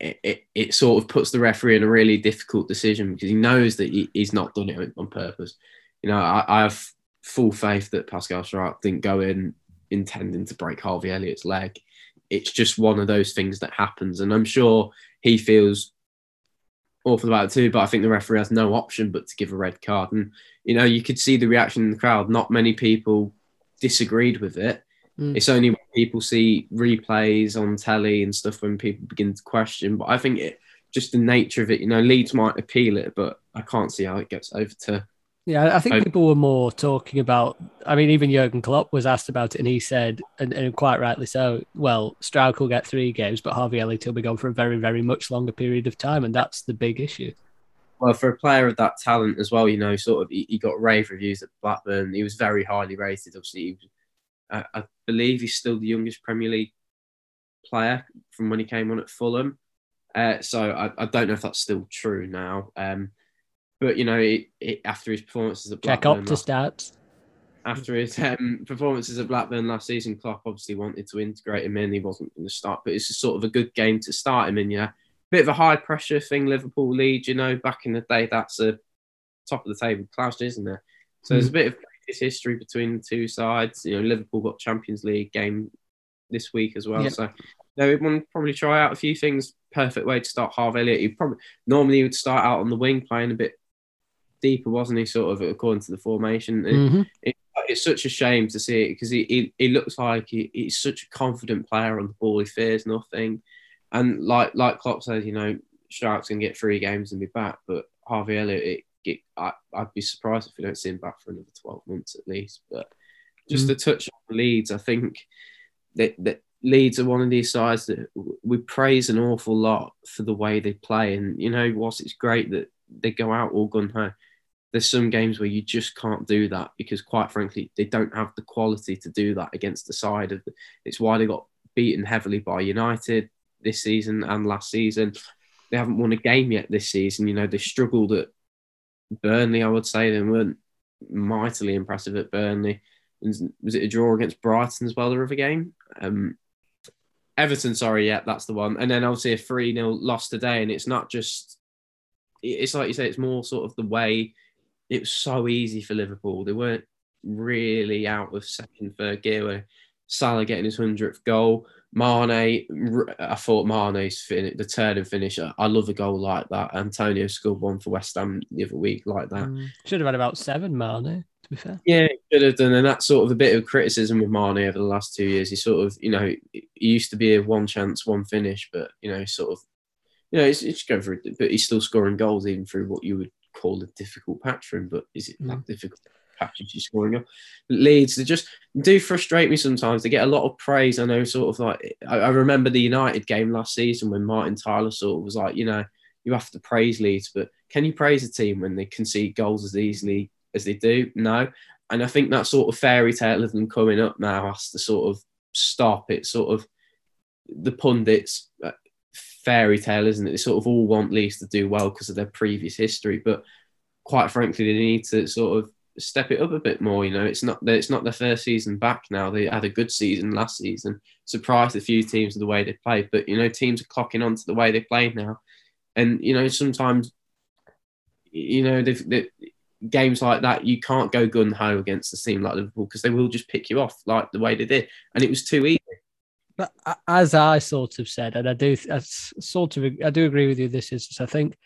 It, it, sort of puts the referee in a really difficult decision because he knows that he, he's not done it on purpose. You know, I, I have full faith that Pascal Struijk didn't go in intending to break Harvey Elliott's leg. It's just one of those things that happens. And I'm sure he feels awful about it too, but I think the referee has no option but to give a red card. And, you know, you could see the reaction in the crowd. Not many people disagreed with it. Mm. It's only when people see replays on telly and stuff when people begin to question. But I think it just the nature of it, you know, Leeds might appeal it, but I can't see how it gets over to yeah, I think people were more talking about. I mean, even Jurgen Klopp was asked about it, and he said, and, and quite rightly so. Well, Struijk will get three games, but Harvey Elliott will be gone for a very, very much longer period of time, and that's the big issue. Well, for a player of that talent as well, you know, sort of, he, he got rave reviews at Blackburn. He was very highly rated. Obviously, was, I, I believe he's still the youngest Premier League player from when he came on at Fulham. Uh, so I, I, don't know if that's still true now. Um, but you know, it, it, after his performances at Blackburn, check Opta stats. After his um, performances at Blackburn last season, Klopp obviously wanted to integrate him in. He wasn't going to start, but it's sort of a good game to start him in. Yeah, bit of a high pressure thing. Liverpool lead, you know, back in the day, that's a top of the table clash, isn't there? So mm. there's a bit of history between the two sides. You know, Liverpool got Champions League game this week as well. Yep. So they would probably try out a few things. Perfect way to start Harvey Elliott. He probably normally he would start out on the wing, playing a bit deeper, wasn't he? Sort of according to the formation. Mm-hmm. It, it, it's such a shame to see it because he, he, he looks like he, he's such a confident player on the ball. He fears nothing, and like like Klopp says, you know, Sharks can get three games and be back, but Harvey Elliott, it, I, would be surprised if we don't see him back for another twelve months at least. But just mm-hmm. to touch on Leeds, I think that that Leeds are one of these sides that we praise an awful lot for the way they play, and you know, whilst it's great that they go out all gun ho, there's some games where you just can't do that because, quite frankly, they don't have the quality to do that against the side of. The, it's why they got beaten heavily by United this season and last season. They haven't won a game yet this season. You know, they struggled at Burnley. I would say they weren't mightily impressive at Burnley. Was it a draw against Brighton as well, the other game? Um, Everton, sorry, yeah, that's the one. And then obviously a 3 0 loss today. And it's not just, it's like you say, it's more sort of the way it was so easy for Liverpool. They weren't really out of second, third gear. Salah getting his hundredth goal, Mane. I thought Mane's fin- the turn and finish. I love a goal like that. Antonio scored one for West Ham the other week like that. Mm, should have had about seven Mane. To be fair, yeah, should have done, and that's sort of a bit of criticism with Mane over the last two years. He sort of, you know, he used to be a one chance, one finish, but you know, sort of, you know, it's, it's going for it, but he's still scoring goals even through what you would call a difficult patch for him, but is it that mm. difficult patch if he's scoring up? Leeds, they just do frustrate me sometimes. They get a lot of praise. I know, sort of like, I, I remember the United game last season when Martin Tyler sort of was like, you know, you have to praise Leeds, but can you praise a team when they concede goals as easily as they do? No. And I think that sort of fairy tale of them coming up now has to sort of stop. It sort of the pundits uh, fairy tale, isn't it? They sort of all want Leeds to do well because of their previous history, but quite frankly, they need to sort of step it up a bit more. You know, it's not it's not their first season back now. They had a good season last season, surprised a few teams with the way they played. But you know, teams are clocking on to the way they play now, and you know sometimes, you know, they games like that you can't go gun ho against a team like Liverpool because they will just pick you off like the way they did, and it was too easy. But as I sort of said, and I do, I sort of, I do agree with you. This is, I think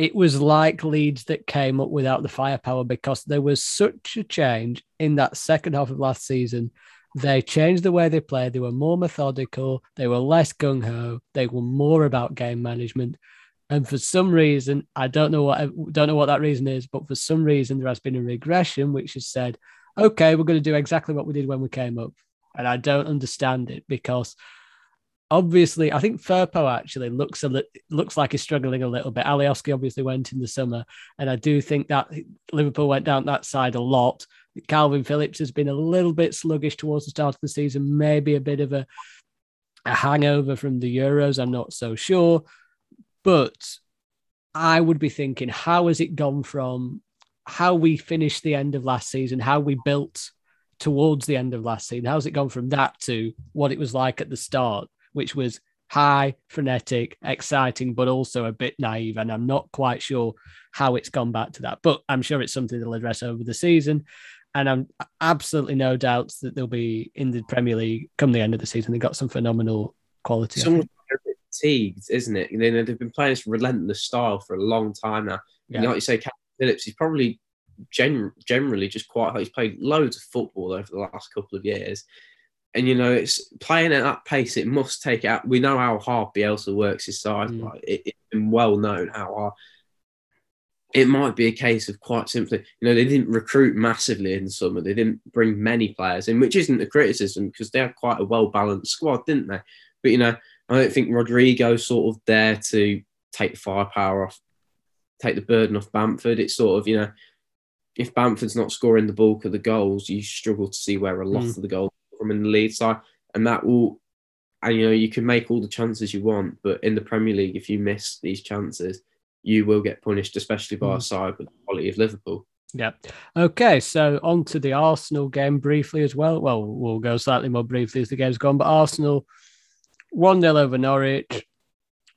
it was like Leeds that came up without the firepower because there was such a change in that second half of last season. They changed the way they played. They were more methodical. They were less gung ho. They were more about game management. And for some reason, I don't know what don't know what that reason is, but for some reason there has been a regression which has said, okay, we're going to do exactly what we did when we came up. And I don't understand it because obviously, I think Firpo actually looks a li- looks like he's struggling a little bit. Alioski obviously went in the summer, and I do think that Liverpool went down that side a lot. Kalvin Phillips has been a little bit sluggish towards the start of the season, maybe a bit of a, a hangover from the Euros. I'm not so sure, but I would be thinking, how has it gone from how we finished the end of last season, how we built towards the end of last season? How's it gone from that to what it was like at the start? Which was high, frenetic, exciting, but also a bit naive. And I'm not quite sure how it's gone back to that, but I'm sure it's something they'll address over the season. And I'm absolutely no doubts that they'll be in the Premier League come the end of the season. They've got some phenomenal quality. Someone's a bit fatigued, isn't it? You know, they've been playing this relentless style for a long time now. Yeah. You know, like you say, Captain Phillips, he's probably gen- generally just quite He's played loads of football over the last couple of years and you know it's playing at that pace. It must take out. We know how hard Bielsa works his side. Mm. Like it, it's been well known how hard. It might be a case of quite simply, you know, they didn't recruit massively in the summer. They didn't bring many players in, which isn't a criticism because they had quite a well balanced squad, didn't they? But you know, I don't think Rodrigo's sort of there to take the firepower off, take the burden off Bamford. It's sort of you know, if Bamford's not scoring the bulk of the goals, you struggle to see where a lot mm. of the goals from in the lead side, and that will, and you know, you can make all the chances you want, but in the Premier League, if you miss these chances, you will get punished, especially by mm. a side with the quality of Liverpool. Yeah. Okay. So on to the Arsenal game briefly as well. Well, we'll go slightly more briefly as the game's gone, but Arsenal 1 0 over Norwich,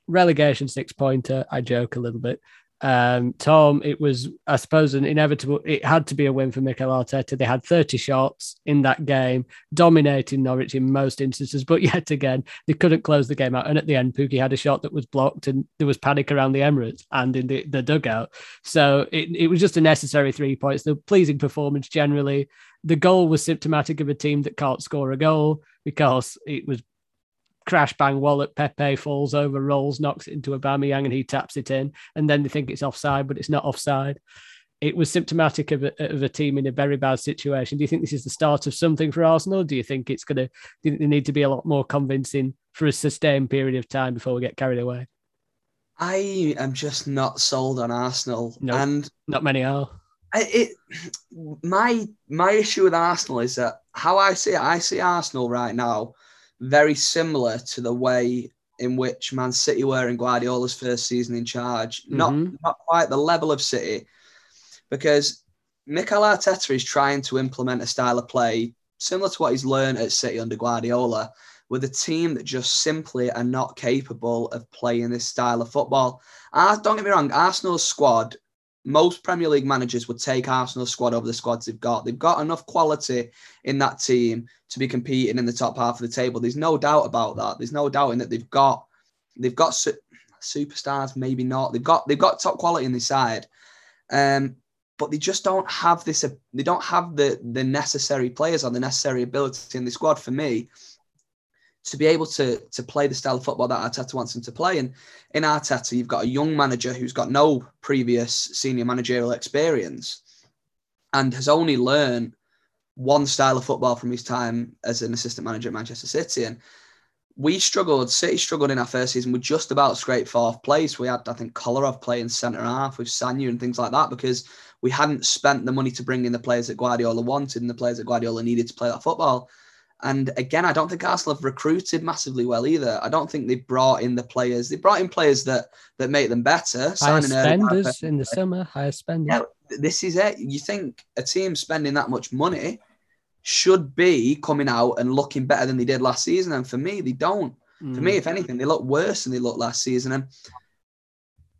relegation six pointer. I joke a little bit. Um, Tom, it was, I suppose, an inevitable. It had to be a win for Mikel Arteta. They had 30 shots in that game, dominating Norwich in most instances, but [LAUGHS] yet again, they couldn't close the game out. And at the end, Pukki had a shot that was blocked, and there was panic around the Emirates and in the, the dugout. So it, it was just a necessary three points. The pleasing performance generally. The goal was symptomatic of a team that can't score a goal because it was crash bang wallop. Pepe falls over, rolls, knocks it into a Aubameyang, and he taps it in. And then they think it's offside, but it's not offside. It was symptomatic of a, of a team in a very bad situation. Do you think this is the start of something for Arsenal? Do you think it's going to? Do you they need to be a lot more convincing for a sustained period of time before we get carried away? I am just not sold on Arsenal, no, and not many are. It my my issue with Arsenal is that how I see it, I see Arsenal right now very similar to the way in which Man City were in Guardiola's first season in charge. Mm-hmm. Not not quite the level of City, because Mikel Arteta is trying to implement a style of play similar to what he's learned at City under Guardiola, with a team that just simply are not capable of playing this style of football. Uh, don't get me wrong, Arsenal's squad most Premier League managers would take Arsenal's squad over the squads they've got. They've got enough quality in that team to be competing in the top half of the table. There's no doubt about that. There's no doubt in that they've got they've got su- superstars, maybe not. They've got they've got top quality in the side, um, but they just don't have this. They don't have the the necessary players or the necessary ability in the squad for me to be able to to play the style of football that Arteta wants him to play. And in Arteta, you've got a young manager who's got no previous senior managerial experience and has only learned one style of football from his time as an assistant manager at Manchester City. And we struggled, City struggled in our first season We just about scraped fourth place. We had, I think, Kolarov playing centre half with Sagna and things like that because we hadn't spent the money to bring in the players that Guardiola wanted and the players that Guardiola needed to play that football. And again, I don't think Arsenal have recruited massively well either. I don't think they've brought in the players. They brought in players that that make them better. Higher spenders in the summer, higher spenders. Yeah, this is it. You think a team spending that much money should be coming out and looking better than they did last season, and for me, they don't. Mm. For me, if anything, they look worse than they looked last season. And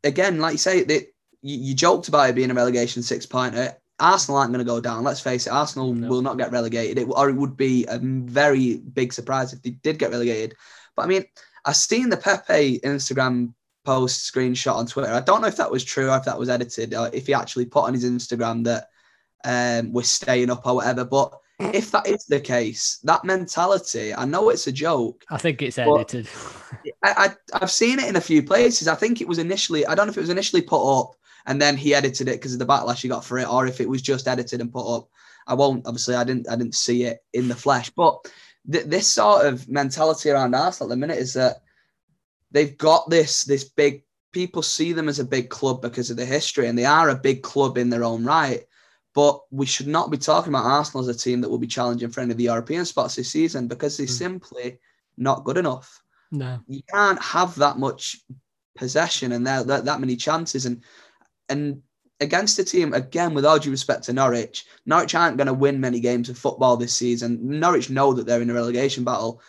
again, like you say, they, you, you joked about it being a relegation six pointer. Arsenal aren't going to go down. Let's face it, Arsenal no. will not get relegated. It, or it would be a very big surprise if they did get relegated. But I mean, I've seen the Pepe Instagram post screenshot on Twitter. I don't know if that was true or if that was edited or if he actually put on his Instagram that um, we're staying up or whatever. But if that is the case, that mentality, I know it's a joke. I think it's edited. [LAUGHS] I, I, have seen it in a few places. I think it was initially, I don't know if it was initially put up and then he edited it because of the backlash he got for it, or if it was just edited and put up. I won't, obviously, I didn't, I didn't see it in the flesh. But th- this sort of mentality around Arsenal at the minute is that they've got this, this big, people see them as a big club because of the history, and they are a big club in their own right but we should not be talking about Arsenal as a team that will be challenging for any of the European spots this season because they're mm. simply not good enough. No, you can't have that much possession and that, that, that many chances and and against a team again with all due respect to Norwich, Norwich aren't going to win many games of football this season. Norwich know that they're in a relegation battle.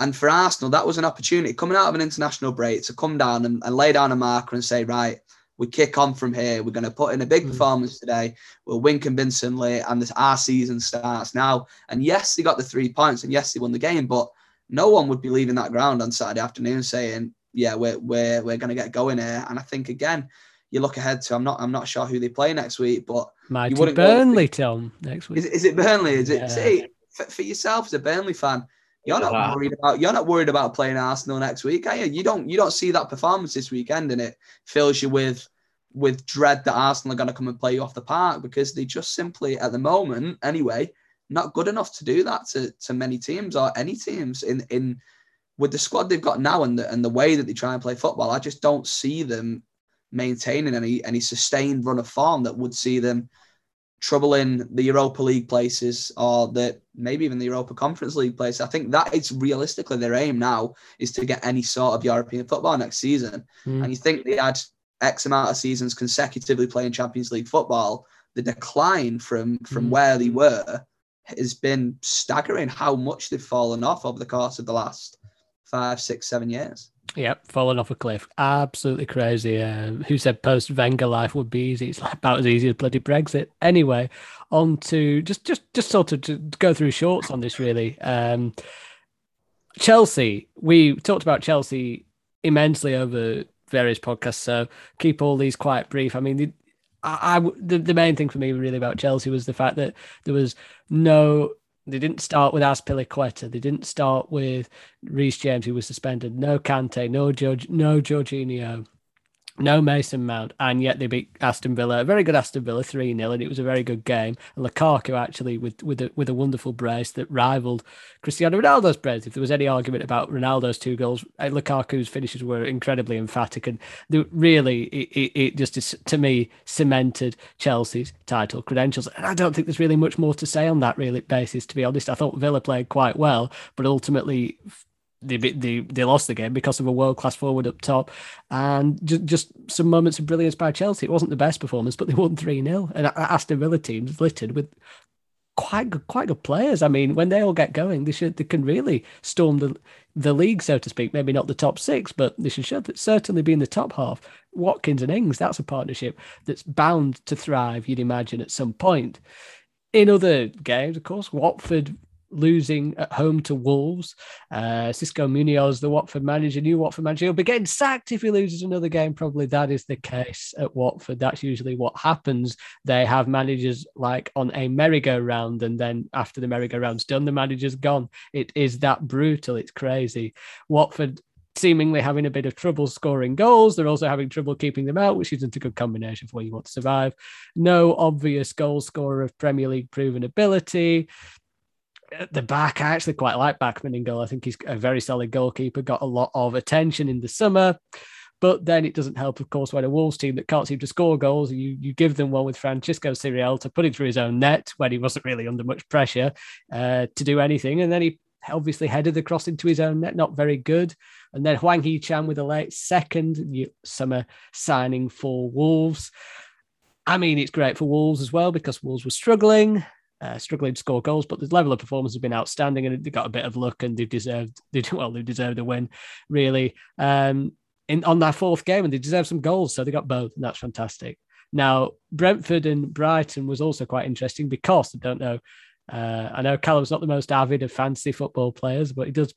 And for Arsenal, that was an opportunity coming out of an international break to come down and, and lay down a marker and say, right, we kick on from here. We're going to put in a big mm. performance today. We'll win convincingly, and this our season starts now. And yes, they got the three points, and yes, they won the game. But no one would be leaving that ground on Saturday afternoon saying, "Yeah, we're we're we're going to get going here." And I think again, you look ahead to. I'm not I'm not sure who they play next week, but might be Burnley, Tom, next week. Is, is it Burnley? Is it? See, for, for yourself as a Burnley fan, you're not wow. worried about you're not worried about playing Arsenal next week, are you? You don't you don't see that performance this weekend, and it fills you with with dread that Arsenal are going to come and play you off the park because they just simply, at the moment, anyway, not good enough to do that to, to many teams or any teams in in with the squad they've got now and the and the way that they try and play football. I just don't see them maintaining any any sustained run of form that would see them troubling the Europa League places or the maybe even the Europa Conference League place. I think that is realistically their aim now is to get any sort of European football next season. Mm. And you think they had X amount of seasons consecutively playing Champions League football, the decline from from mm. where they were has been staggering. How much they've fallen off over the course of the last five, six, seven years. Yep, fallen off a cliff. Absolutely crazy. Um, who said post Wenger life would be easy? It's about as easy as bloody Brexit. Anyway, on to just just just sort of to go through shorts on this really. Um, Chelsea. We talked about Chelsea immensely over various podcasts, so keep all these quite brief. I mean, the, I, I the, the main thing for me really about Chelsea was the fact that there was no they didn't start with Azpilicueta. They didn't start with Reece James, who was suspended. No Kante, no George, no Jorginho no Mason Mount, and yet they beat Aston Villa, a very good Aston Villa, 3 0, and it was a very good game. And Lukaku actually with, with, a, with a wonderful brace that rivaled Cristiano Ronaldo's brace. If there was any argument about Ronaldo's two goals, uh, Lukaku's finishes were incredibly emphatic, and really, it, it, just, to me, cemented Chelsea's title credentials. And I don't think there's really much more to say on that really basis, to be honest. I thought Villa played quite well, but ultimately they, they they lost the game because of a world class forward up top, and just, just some moments of brilliance by Chelsea. It wasn't the best performance, but they won three 0 And Aston Villa teams littered with quite good, quite good players. I mean, when they all get going, they should they can really storm the the league, so to speak. Maybe not the top six, but they should, certainly be in the top half. Watkins and Ings, that's a partnership that's bound to thrive. You'd imagine at some point. In other games, of course, Watford losing at home to Wolves. Uh, Xisco Munoz, the Watford manager, new Watford manager, he'll be getting sacked if he loses another game. Probably that is the case at Watford. That's usually what happens. They have managers like on a merry-go-round, and then after the merry-go-round's done, the manager's gone. It is that brutal. It's crazy. Watford seemingly having a bit of trouble scoring goals. They're also having trouble keeping them out, which isn't a good combination for where you want to survive. No obvious goal scorer of Premier League proven ability at the back, I actually quite like Bachmann in goal. I think he's a very solid goalkeeper, got a lot of attention in the summer. But then it doesn't help, of course, when a Wolves team that can't seem to score goals, you, you give them one with Francisco Ciriel put it through his own net when he wasn't really under much pressure uh, to do anything. And then he obviously headed the cross into his own net, not very good. And then Hwang Hee Chan with a late second summer signing for Wolves I mean, it's great for Wolves as well because Wolves were struggling, uh, struggling to score goals, but the level of performance has been outstanding, and they got a bit of luck, and they've deserved, [LAUGHS] they well, they deserved a win, really. Um, in on that fourth game, and they deserved some goals, so they got both, and that's fantastic. Now, Brentford and Brighton was also quite interesting because I don't know. Uh, I know Callum's not the most avid of fantasy football players, but he does.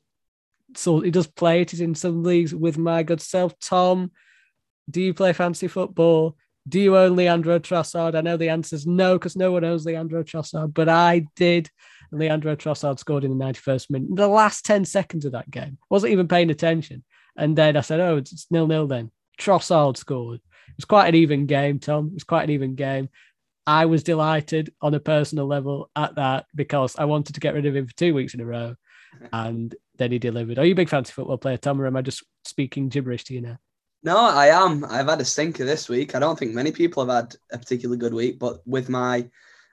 So he does play it in some leagues with my good self. Tom, do you play fantasy football? Do you own Leandro Trossard? I know the answer is no, because no one owns Leandro Trossard, but I did. And Leandro Trossard scored in the 91st minute. The last 10 seconds of that game. Wasn't even paying attention. And then I said, oh, it's nil nil then. Trossard scored. It was quite an even game, Tom. It was quite an even game. I was delighted on a personal level at that because I wanted to get rid of him for two weeks in a row. [LAUGHS] And then he delivered. Are you a big fantasy football player, Tom, or am I just speaking gibberish to you now? No, I am. I've had a stinker this week. I don't think many people have had a particularly good week, but with my,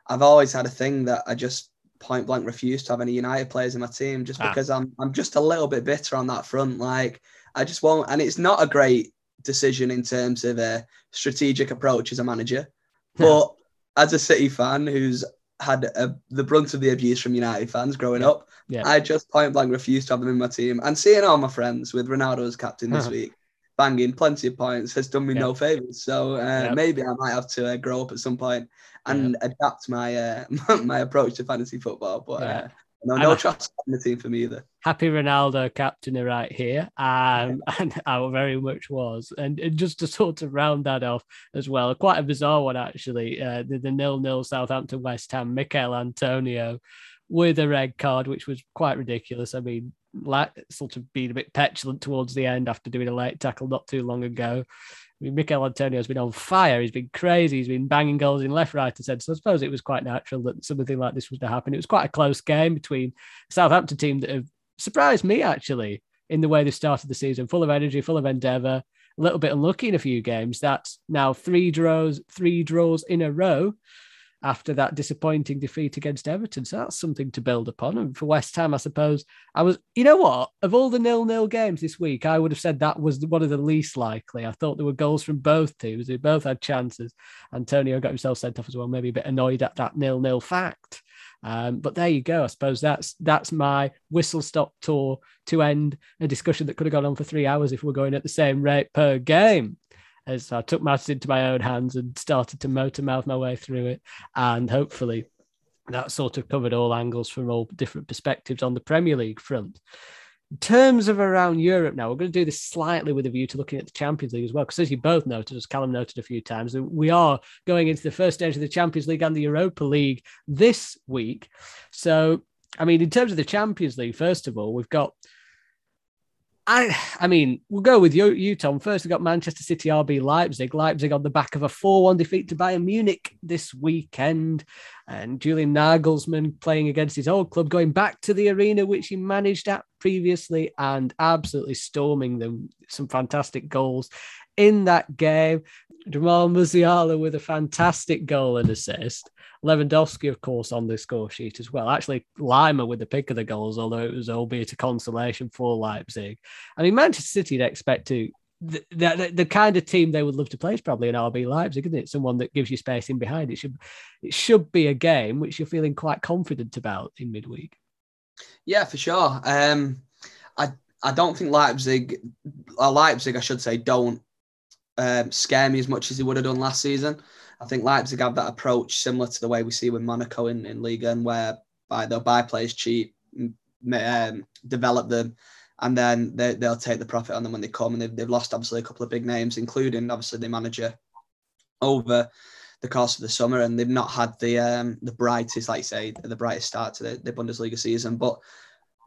I've always had a thing that I just point blank refuse to have any United players in my team just ah. because I'm I'm just a little bit bitter on that front. Like I just won't, and it's not a great decision in terms of a strategic approach as a manager. [LAUGHS] But as a City fan who's had a, the brunt of the abuse from United fans growing up, yeah. I just point blank refuse to have them in my team. And seeing all my friends with Ronaldo as captain this [LAUGHS] week, banging plenty of points, has done me yeah. no favors. So uh, maybe I might have to uh, grow up at some point and adapt my uh, [LAUGHS] my approach to fantasy football. But uh, no, no trust in the team for me either. Happy Ronaldo captain right here, um, [LAUGHS] and I very much was. And, and, just to sort of round that off as well, quite a bizarre one actually. Uh, the, the nil nil Southampton West Ham, Michail Antonio with a red card, which was quite ridiculous. I mean, sort of being a bit petulant towards the end after doing a late tackle not too long ago. I mean, Michail Antonio's been on fire. He's been crazy. He's been banging goals in left, right, and centre. So I suppose it was quite natural that something like this was to happen. It was quite a close game between Southampton team that have surprised me actually in the way they started the season, full of energy, full of endeavour. A little bit unlucky in a few games. That's now three draws, three draws in a row after that disappointing defeat against Everton. So that's something to build upon. And for West Ham, I suppose I was, you know what, of all the nil-nil games this week, I would have said that was one of the least likely. I thought there were goals from both teams. They both had chances. Antonio got himself sent off as well, maybe a bit annoyed at that nil-nil fact. Um, but there you go. I suppose that's that's my whistle stop tour to end a discussion that could have gone on for three hours if we're going at the same rate per game as I took matters into my own hands and started to motor mouth my way through it. And hopefully that sort of covered all angles from all different perspectives on the Premier League front. In terms of around Europe now, we're going to do this slightly with a view to looking at the Champions League as well, because as you both noted, as Callum noted a few times, we are going into the first stage of the Champions League and the Europa League this week. So, I mean, in terms of the Champions League, first of all, we've got I I mean, we'll go with you, you Tom. First, we've got Manchester City RB Leipzig. Leipzig on the back of a 4 1 defeat to Bayern Munich this weekend. And Julian Nagelsmann playing against his old club, going back to the arena which he managed at previously and absolutely storming them. Some fantastic goals in that game. Jamal Musiala with a fantastic goal and assist. Lewandowski, of course, on the score sheet as well. Actually, Lima with the pick of the goals, although it was albeit a consolation for Leipzig. I mean, Manchester City, they expect to. The, the, the, kind of team they would love to play is probably an RB Leipzig, isn't it? Someone that gives you space in behind. It should it should be a game which you're feeling quite confident about in midweek. Yeah, for sure. Um, I I don't think Leipzig, or Leipzig, I should say, don't um, scare me as much as he would have done last season. I think Leipzig have that approach similar to the way we see with Monaco in, in Liga, and where by they'll buy players cheap, um, develop them, and then they, they'll take the profit on them when they come. And they've, they've lost obviously a couple of big names, including obviously the manager over the course of the summer, and they've not had the um, the brightest, like you say, the brightest start to the, the Bundesliga season. But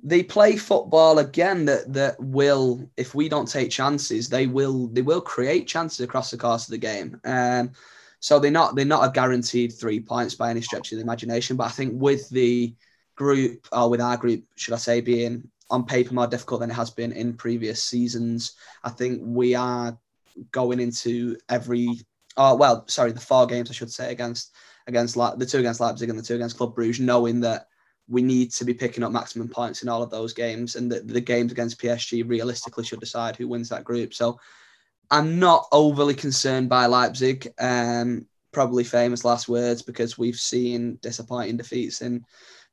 they play football again that that will if we don't take chances they will they will create chances across the course of the game. Um so they're not they're not a guaranteed three points by any stretch of the imagination but i think with the group or with our group should i say being on paper more difficult than it has been in previous seasons i think we are going into every oh well sorry the four games i should say against against the two against leipzig and the two against club bruges knowing that we need to be picking up maximum points in all of those games, and the, the games against PSG realistically should decide who wins that group. So I'm not overly concerned by Leipzig. Um, probably famous last words because we've seen disappointing defeats in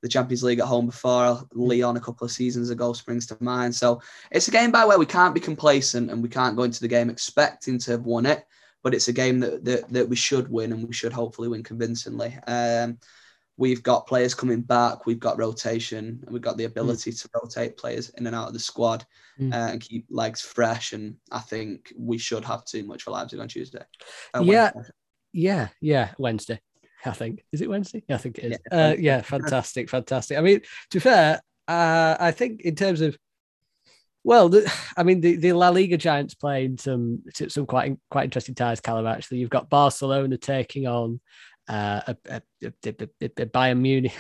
the Champions League at home before. Lyon a couple of seasons ago springs to mind. So it's a game by where we can't be complacent and we can't go into the game expecting to have won it, but it's a game that that, that we should win and we should hopefully win convincingly. Um, we've got players coming back, we've got rotation, and we've got the ability mm. to rotate players in and out of the squad mm. uh, and keep legs fresh. And I think we should have too much for Leipzig on Tuesday. Uh, yeah, Wednesday. yeah, yeah, Wednesday. I think is it Wednesday? Yeah, I think it is. Yeah, uh, yeah [LAUGHS] fantastic, fantastic. I mean, to be fair, uh, I think in terms of well, the, I mean, the, the La Liga giants playing some some quite quite interesting ties. Callum, actually, you've got Barcelona taking on uh, a, a, a, a, Bayern Munich,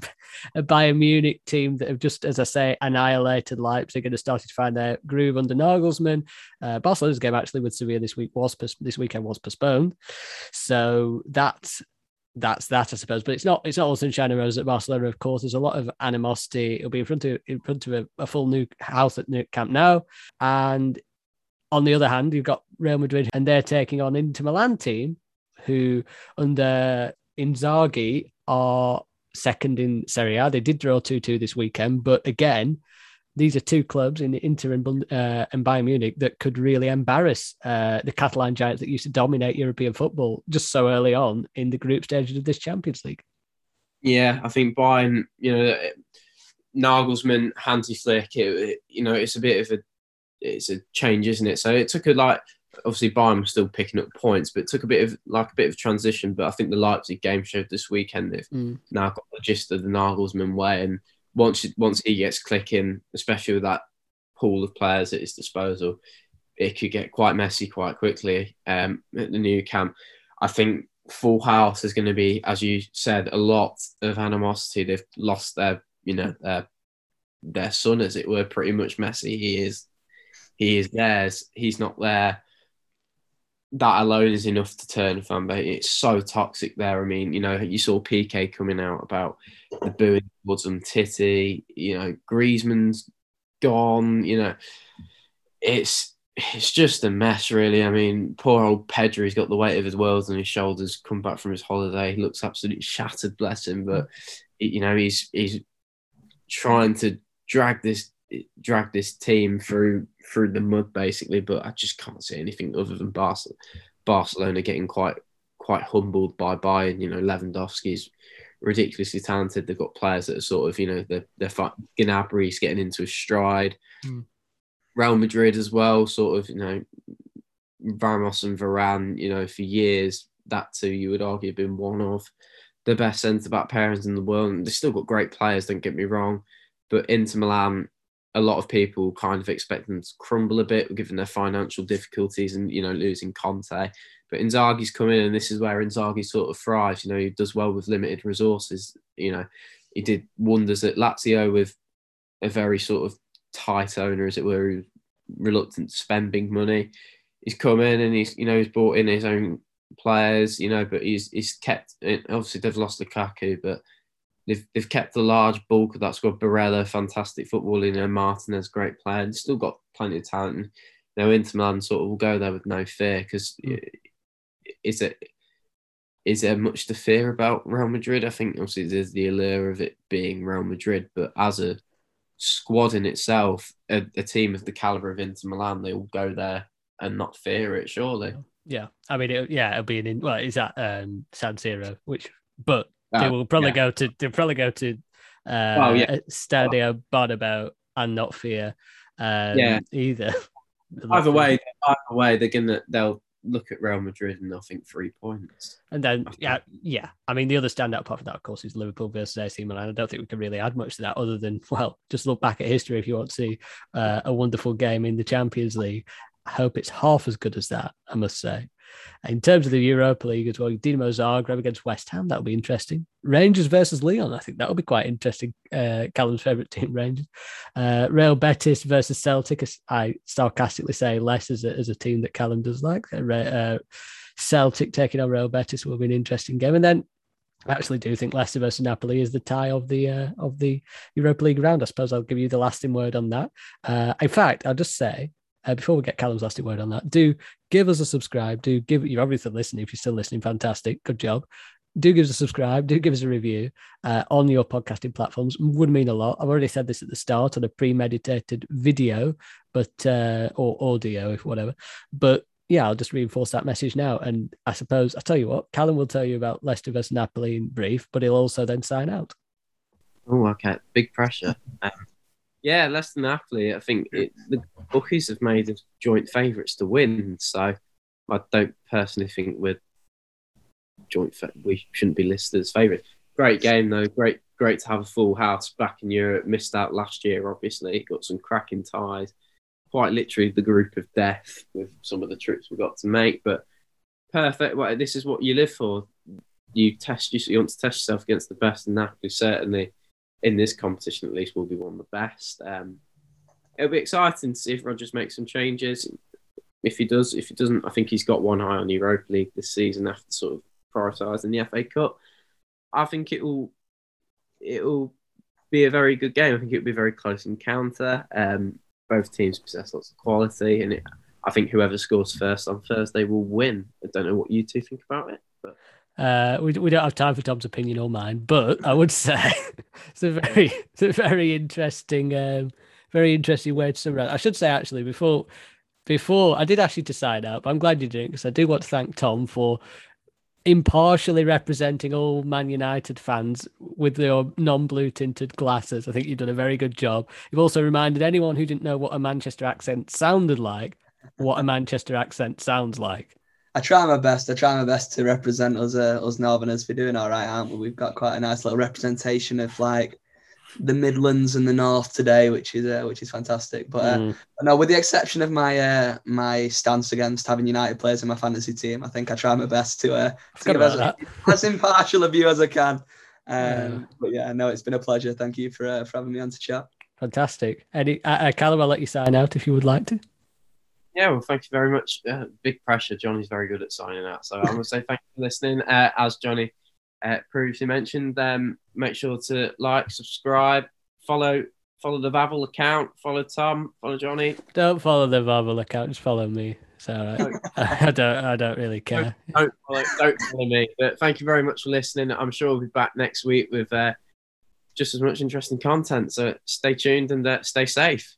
[LAUGHS] a Bayern Munich team that have just, as I say, annihilated Leipzig and have started to start to find their groove under Nagelsmann. Uh, Barcelona's game actually with Sevilla this week was this weekend was postponed, so that's that's that, I suppose. But it's not it's not all sunshine and roses at Barcelona. Of course, there's a lot of animosity. It'll be in front of in front of a, a full new house at Camp Nou, and on the other hand, you've got Real Madrid, and they're taking on Inter Milan team who under Inzaghi are second in Serie A. They did draw 2 2 this weekend, but again, these are two clubs in Inter and, uh, and Bayern Munich that could really embarrass uh, the Catalan giants that used to dominate European football just so early on in the group stages of this Champions League. Yeah, I think Bayern, you know, Nagelsmann, Hansi Flick, it, it, you know, it's a bit of a it's a change, isn't it? So it took a like obviously Bayern was still picking up points, but it took a bit of like a bit of transition. But I think the Leipzig game showed this weekend they've mm. now got the gist of the Nagelsmann way, and once once he gets clicking, especially with that pool of players at his disposal, it could get quite messy quite quickly um, at the Nou Camp. I think full house is going to be, as you said, a lot of animosity. They've lost their, you know, their their son, as it were, pretty much Messi. He is, he is theirs. He's not there that alone is enough to turn a fan base. It's so toxic there. I mean, you know, you saw Piqué coming out about the booing towards them, Titty, you know, Griezmann's gone, you know, it's it's just a mess, really. I mean, poor old Pedri's got the weight of his world on his shoulders. Come back from his holiday, he looks absolutely shattered, bless him. But you know, he's he's trying to drag this drag this team through through the mud basically. But I just can't see anything other than Barcelona, Barcelona getting quite quite humbled by Bayern. You know, Lewandowski's ridiculously talented. They've got players that are sort of you know they're they're Gnabry's getting into a stride. Mm. Real Madrid as well, sort of you know Ramos and Varane. You know, for years that two you would argue have been one of the best centre back pairings in the world. And they've still got great players. Don't get me wrong, but Inter Milan a lot of people kind of expect them to crumble a bit given their financial difficulties and you know losing Conte. But Inzaghi's come in, and this is where Inzaghi sort of thrives. You know, he does well with limited resources. You know, he did wonders at Lazio with a very sort of tight owner, as it were, reluctant to spend big money. He's come in and he's you know he's brought in his own players. You know, but he's he's kept. Obviously, they've lost Lukaku, but They've, they've kept a large bulk of that squad. Barella, fantastic footballing, and Martinez, great player. Still got plenty of talent. And, you know, Inter Milan sort of will go there with no fear because mm. is it is there much to fear about Real Madrid? I think obviously there's the allure of it being Real Madrid, but as a squad in itself, a, a team of the caliber of Inter Milan, they will go there and not fear it. Surely. Yeah, I mean, it, yeah, it'll be an in, well, is that um, San Siro, which but they will probably yeah. go to they'll probably go to uh, oh, yeah. Stadio Bernabeu and not fear um, yeah. either. [LAUGHS] Either way, either way, they're gonna they'll look at Real Madrid and they'll think three points. And then yeah, yeah. I mean the other standout apart from that, of course, is Liverpool versus AC Milan. I don't think we can really add much to that other than [LAUGHS] well, just look back at history if you want to see uh, a wonderful game in the Champions League. I hope it's half as good as that, I must say. In terms of the Europa League as well, Dinamo Zagreb against West Ham, that'll be interesting. Rangers versus Lyon, I think that'll be quite interesting. Uh, Callum's favourite team, Rangers. Uh, Real Betis versus Celtic, I sarcastically say less as a, as a team that Callum does like. Uh, uh, Celtic taking on Real Betis will be an interesting game. And then I actually do think Leicester versus Napoli is the tie of the uh, of the Europa League round. I suppose I'll give you the lasting word on that. Uh, in fact, I'll just say uh, before we get Callum's last word on that, do give us a subscribe. Do give you're obviously listening. If you're still listening, fantastic, good job. Do give us a subscribe. Do give us a review uh, on your podcasting platforms. Would mean a lot. I've already said this at the start on a premeditated video, but uh, or audio, if whatever. But yeah, I'll just reinforce that message now. And I suppose I'll tell you what, Callum will tell you about Leicester versus Napoli in brief, but he'll also then sign out. Oh, okay. Big pressure. Um, yeah, less than Napoli. I think it, the bookies have made us joint favourites to win. So I don't personally think we're joint. Fa- we shouldn't be listed as favourites. Great game though. Great, great to have a full house back in Europe. Missed out last year, obviously. Got some cracking ties. Quite literally the group of death with some of the trips we got to make. But perfect. Well, this is what you live for. You test. You want to test yourself against the best, in Napoli certainly in this competition at least will be one of the best. Um, it'll be exciting to see if Rodgers makes some changes. If he does, if he doesn't, I think he's got one eye on Europa League this season after sort of prioritising the FA Cup. I think it will it will be a very good game. I think it will be a very close encounter. Um, both teams possess lots of quality, and it, I think whoever scores first on Thursday will win. I don't know what you two think about it, but uh, we, we don't have time for Tom's opinion or mine, but I would say [LAUGHS] it's a very it's a very interesting um, very interesting way to summarize. I should say actually before before I did ask you to sign up. I'm glad you did because I do want to thank Tom for impartially representing all Man United fans with your non-blue tinted glasses. I think you've done a very good job. You've also reminded anyone who didn't know what a Manchester accent sounded like what a Manchester accent sounds like. I try my best. I try my best to represent us, uh, us Northerners. We're doing all right, aren't we? We've got quite a nice little representation of like the Midlands and the North today, which is uh, which is fantastic. But, uh, Mm. no, with the exception of my uh, my stance against having United players in my fantasy team, I think I try my best to uh, to give as, [LAUGHS] as impartial a view as I can. Um, Yeah. But yeah, no, it's been a pleasure. Thank you for uh, for having me on to chat. Fantastic. Eddie, uh, uh, Callum, I'll let you sign out if you would like to. Yeah, well, thank you very much. Uh, big pressure. Jonny's very good at signing out. So I'm going to say thank you for listening. Uh, as Jonny uh, previously mentioned, um, make sure to like, subscribe, follow follow the VAVEL account, follow Tom, follow Jonny. Don't follow the Marvel account, just follow me. It's all right. [LAUGHS] [LAUGHS] I don't I don't really care. Don't follow, don't follow me. But thank you very much for listening. I'm sure we'll be back next week with uh, just as much interesting content. So stay tuned and uh, stay safe.